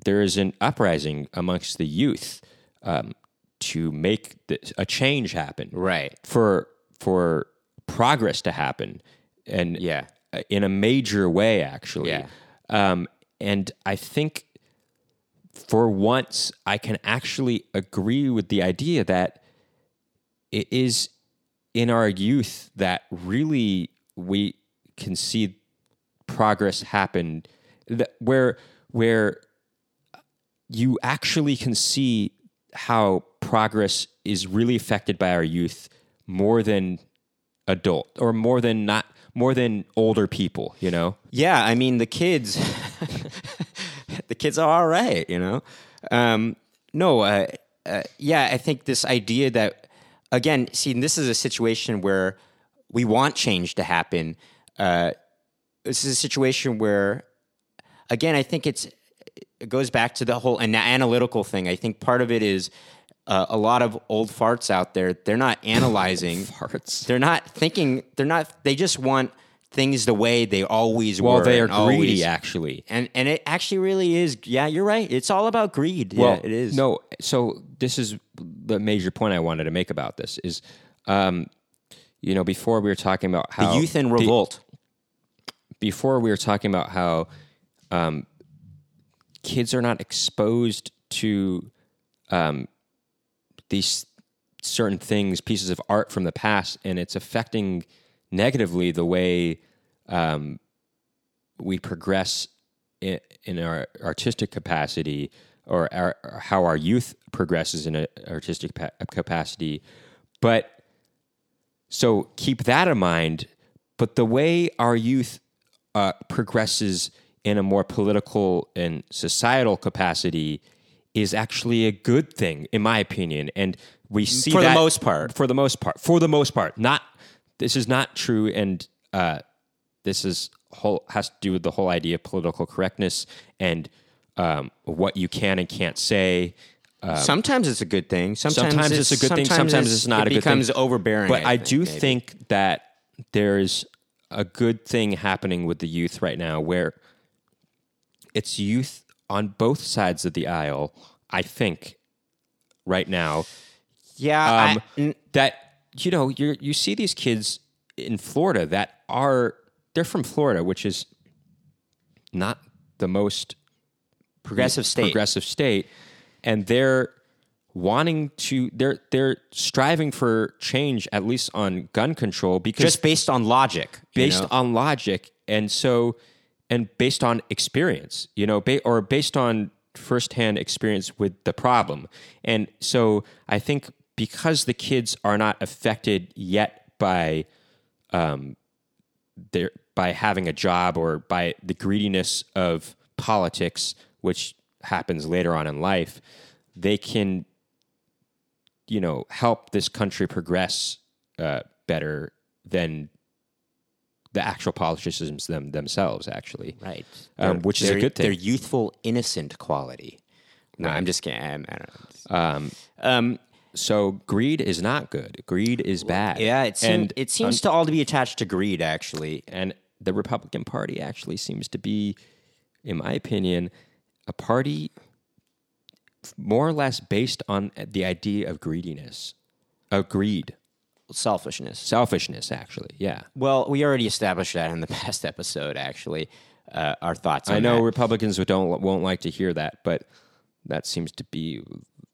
S2: there is an uprising amongst the youth um, to make this, a change happen
S1: Right.
S2: for for progress to happen and
S1: Yeah.
S2: uh, in a major way actually
S1: Yeah.
S2: um, and i think for once i can actually agree with the idea that it is in our youth that really we can see progress happen that where where you actually can see how progress is really affected by our youth more than adult or more than not more than older people you know
S1: Yeah, I mean the kids, the kids are all right, you know. Um, no, uh, uh, yeah, I think this idea that again, see, this is a situation where we want change to happen. Uh, this is a situation where, again, I think it's it goes back to the whole ana- analytical thing. I think part of it is uh, a lot of old farts out there. They're not analyzing
S2: farts
S1: they're not thinking they're not they just want things the way they always
S2: well,
S1: were.
S2: they are greedy,
S1: always-
S2: actually.
S1: and and it actually really is. Yeah, you're right. It's all about greed.
S2: Well,
S1: yeah, it is.
S2: No, so this is the major point I wanted to make about this is, um, you know, before we were talking about
S1: the
S2: how
S1: youth in revolt.
S2: before we were talking about how um, kids are not exposed to um, these certain things, pieces of art from the past, and it's affecting negatively the way um, we progress in, in our artistic capacity or, our, how our youth progresses in an artistic pa- capacity. But so keep that in mind. But the way our youth uh, progresses in a more political and societal capacity is actually a good thing, in my opinion. And we see
S1: For the most part.
S2: For the most part. For the most part. Not this is not true, and uh, this is whole has to do with the whole idea of political correctness and um, what you can and can't say.
S1: sometimes it's a good thing. Sometimes,
S2: Sometimes it's a good thing, sometimes it's not
S1: it
S2: a good thing.
S1: becomes overbearing.
S2: But I,
S1: think,
S2: do
S1: maybe.
S2: think that there's a good thing happening with the youth right now where it's youth on both sides of the aisle, I think, right now,
S1: Yeah,
S2: um,
S1: I- n-
S2: that you know you you see these kids in Florida that are they're from Florida, which is not the most
S1: progressive state.
S2: progressive state, and they're wanting to they're they're striving for change at least on gun control because
S1: just based on logic. you
S2: based
S1: know?
S2: on logic and so and based on experience you know ba- or based on firsthand experience with the problem and so i think because the kids are not affected yet by um their by having a job or by the greediness of politics which happens later on in life they can you know help this country progress uh, better than the actual politicians them, themselves actually
S1: right,
S2: um, which is a good thing.
S1: Their youthful, innocent quality. No, I'm just kidding. I'm, I don't know.
S2: um,
S1: Um,
S2: so greed is not good greed is bad
S1: yeah, it seems
S2: and
S1: it seems to all to be attached to greed. Actually,
S2: and the republican party actually seems to be in my opinion a party more or less based on the idea of greediness of greed
S1: selfishness.
S2: selfishness actually yeah
S1: Well, we already established that in the past episode. Actually, uh, our thoughts. On
S2: I know
S1: that.
S2: Republicans don't won't like to hear that, but that seems to be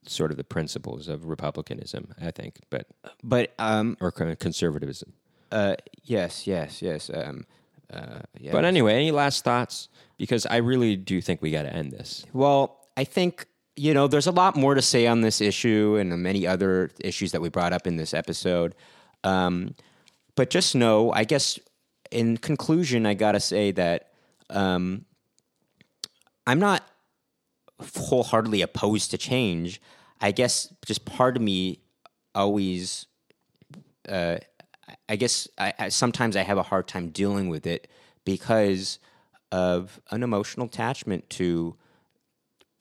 S2: sort of the principles of republicanism, I think, but
S1: but um,
S2: or conservatism.
S1: uh, yes, yes, yes. Um, uh, yeah.
S2: But anyway, any last thoughts? Because I really do think we got to end this.
S1: Well, I think you know there's a lot more to say on this issue and many other issues that we brought up in this episode. Um, but just know, I guess, in conclusion, I gotta say that um, I'm not wholeheartedly opposed to change. I guess just part of me always uh, I guess I, I sometimes I have a hard time dealing with it because of an emotional attachment to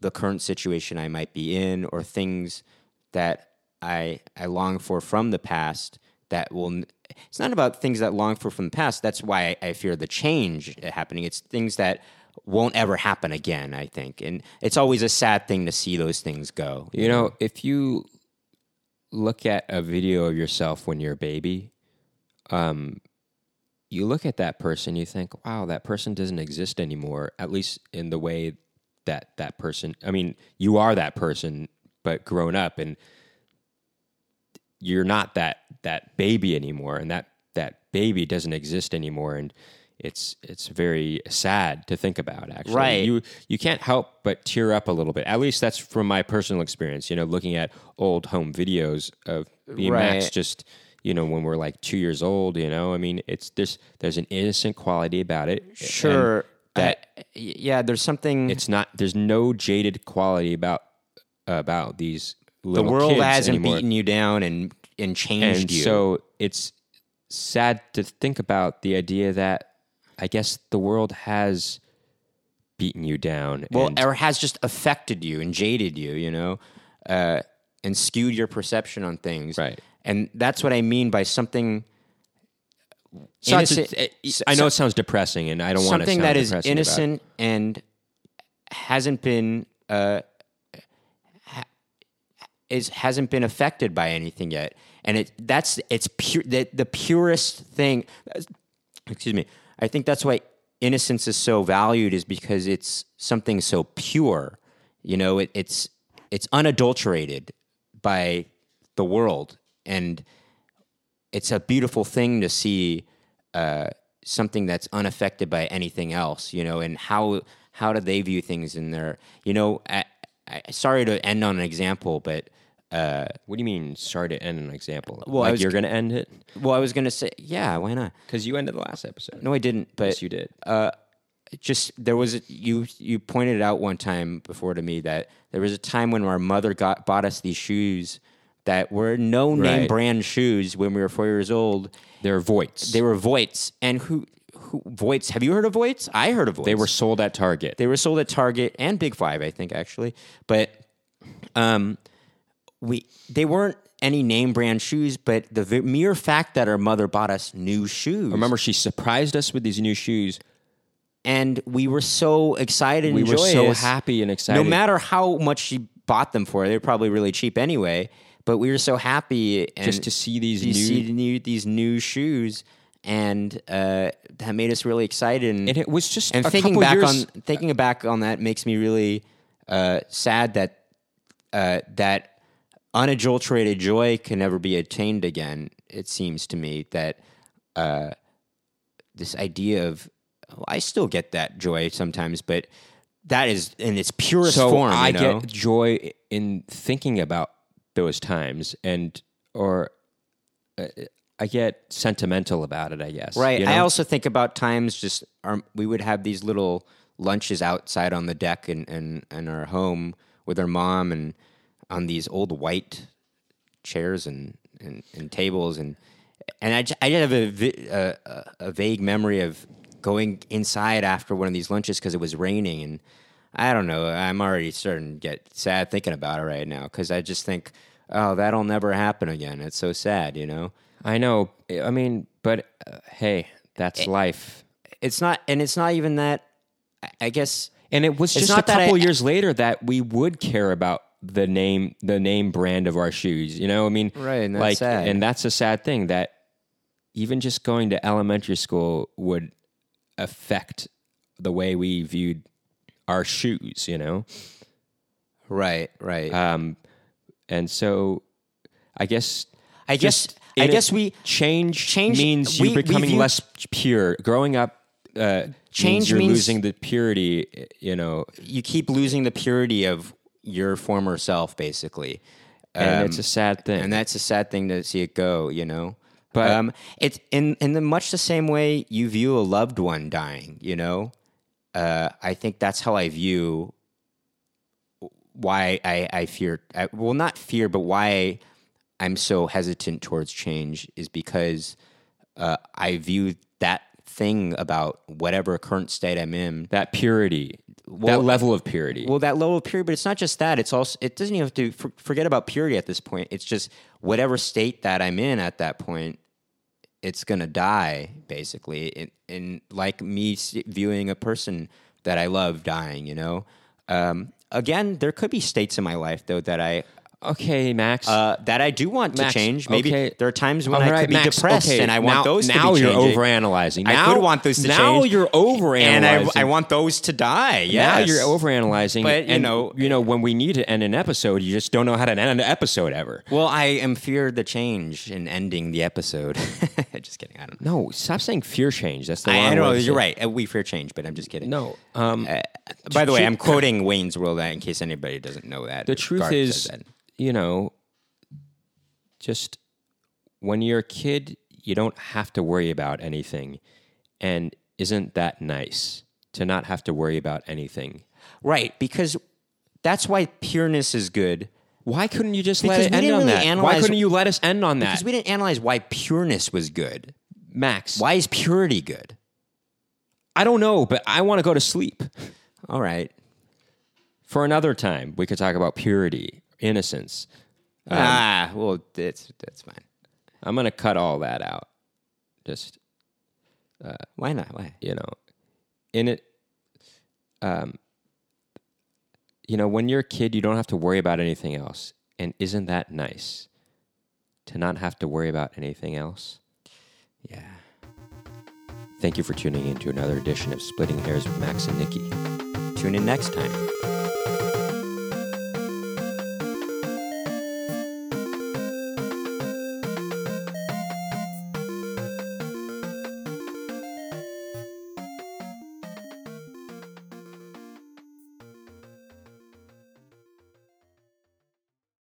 S1: the current situation I might be in or things that I I long for from the past that will it's not about things that long for from the past. That's why I, I fear the change happening. It's things that won't ever happen again I think and it's always a sad thing to see those things go
S2: You know, if you look at a video of yourself when you're a baby, um, you look at that person, you think, wow, that person doesn't exist anymore, at least in the way that that person, I mean, you are that person, but grown up, and you're not that, that baby anymore, and that, that baby doesn't exist anymore. And it's it's very sad to think about actually.
S1: Right.
S2: you you can't help but tear up a little bit. At least that's from my personal experience you know looking at old home videos of me and max just you know when we're like two years old you know? I mean it's there's there's an innocent quality about it
S1: sure.
S2: That
S1: uh, yeah there's something
S2: it's not there's no jaded quality about about these
S1: the
S2: little
S1: world hasn't
S2: anymore.
S1: beaten you down and and changed
S2: and
S1: you.
S2: so it's sad to think about the idea that I guess the world has beaten you down.
S1: well
S2: and
S1: or has just affected you and jaded you you know uh, and skewed your perception on things
S2: Right.
S1: and that's what i mean by something
S2: So
S1: innocent- so-
S2: I know it sounds depressing, and I don't want to
S1: something that is innocent and hasn't been uh, ha- is hasn't been affected by anything yet, and it that's it's pure the, the purest thing. Excuse me. I think that's why innocence is so valued is because it's something so pure. You know, it, it's it's unadulterated by the world, and it's a beautiful thing to see uh, something that's unaffected by anything else, you know, and how how do they view things in their, you know, I, I, sorry to end on an example, but uh,
S2: What do you mean? Sorry to end an example.
S1: Well, I
S2: like
S1: was-
S2: you're going to end it
S1: well, I was gonna say, yeah, why not?
S2: because you ended the last episode.
S1: No, I didn't, but
S2: yes, you did.
S1: uh, just there was a, you you pointed it out one time before to me that there was a time when our mother got bought us these shoes that were no name
S2: Right.
S1: brand shoes when we were four years old.
S2: They're Voits.
S1: They were Voits, and who who Voits? Have you heard of Voits? I heard of Voits.
S2: They were sold at Target.
S1: They were sold at Target and Big Five, I think, actually. But um, we they weren't any name brand shoes, but the v- mere fact that our mother bought us new shoes,
S2: Remember, she surprised us with these new shoes.
S1: and we were so excited,
S2: We
S1: and
S2: were so happy and excited.
S1: No matter how much she bought them for, they were probably really cheap anyway. But we were so happy and
S2: Just to see these
S1: to
S2: new-
S1: see the new these new shoes, and uh, that made us really excited. And,
S2: And it was just
S1: and thinking back
S2: years-
S1: on thinking back on that makes me really uh, sad that uh, that unadulterated joy can never be attained again. It seems to me that uh, this idea of well, I still get that joy sometimes, but that is in its purest
S2: so
S1: form.
S2: I
S1: you know?
S2: get joy in thinking about those times, and or uh, I get sentimental about it. I guess.
S1: Right.
S2: you
S1: I also think about times just our, we would have these little lunches outside on the deck in, in, in our home with our mom and on these old white chairs and, and, and tables and and I, j- I just have a, vi- a, a, vague memory of going inside after one of these lunches because it was raining and I don't know I'm already starting to get sad thinking about it right now because I just think oh that'll never happen again it's so sad you know
S2: I know. I mean, but uh, hey, that's
S1: Eh.
S2: life.
S1: it's not and it's not even that I- I guess
S2: And it was just a couple
S1: I-
S2: years later that we would care about the name, the name brand of our shoes. You know, I mean,
S1: Right, and that's
S2: like,
S1: sad.
S2: and that's a sad thing that even just going to elementary school would affect the way we viewed our shoes. You know,
S1: right right
S2: um, and so I guess.
S1: I guess I guess we
S2: change,
S1: Change-
S2: means
S1: we-
S2: you becoming
S1: view-
S2: less pure. Growing up, uh,
S1: Change
S2: means you're
S1: means-
S2: losing the purity. You know,
S1: you keep losing the purity of your former self basically.
S2: And
S1: Um,
S2: it's a sad thing.
S1: and that's a sad thing to see it go you know?
S2: But-
S1: um, it's in in the much the same way you view a loved one dying you know? Uh, I think that's how I view why I, I fear I, well not fear but why I'm so hesitant towards change is because uh, I view that thing about whatever current state I'm in
S2: that purity,
S1: Well,
S2: that level of purity.
S1: well, that level of purity, but it's not just that. It's also it doesn't even have to for, forget about purity at this point. It's just whatever state that I'm in at that point, it's gonna die basically. And, and like me viewing a person that I love dying, you know. Um, again, there could be states in my life though that I
S2: okay, Max.
S1: uh, that I do want to change. Maybe
S2: okay.
S1: there are times when
S2: All
S1: I
S2: right,
S1: could be
S2: Max,
S1: depressed,
S2: okay,
S1: and I want
S2: now,
S1: those to
S2: now
S1: be
S2: you're
S1: changing.
S2: overanalyzing.
S1: I
S2: Now,
S1: could want those to
S2: now
S1: change.
S2: you're overanalyzing.
S1: and I, I want those to die.
S2: now you're overanalyzing.
S1: But, you
S2: and,
S1: know-
S2: you know when we need to end an episode, you just don't know how to end an episode ever.
S1: Well, I am fear the change in ending the episode. just kidding. I don't know.
S2: No, stop saying fear change. That's the
S1: I,
S2: wrong
S1: I know
S2: to
S1: you're right. Uh, We fear change, but I'm just kidding.
S2: No, um,
S1: Uh, by the way, I'm quoting Wayne's World uh, in case anybody doesn't know that.
S2: the truth
S1: Garth
S2: is. You know, just when you're a kid, you don't have to worry about anything. And isn't that nice to not have to worry about anything?
S1: right, because that's why pureness is good.
S2: Why couldn't you just
S1: Because
S2: let it end on
S1: really
S2: that? Why couldn't you let us end on that?
S1: Because we didn't analyze why pureness was good.
S2: Max,
S1: Why is purity good?
S2: I don't know, but I want to go to sleep.
S1: All right.
S2: For another time, we could talk about purity, innocence.
S1: ah, well, that's that's fine.
S2: I'm going to cut all that out. Just uh,
S1: Why not? Why?
S2: you know in it um you know when you're a kid you don't have to worry about anything else and isn't that nice to not have to worry about anything else
S1: Yeah.
S2: thank you for tuning in to another edition of splitting hairs with max and nikki
S1: Tune in next time.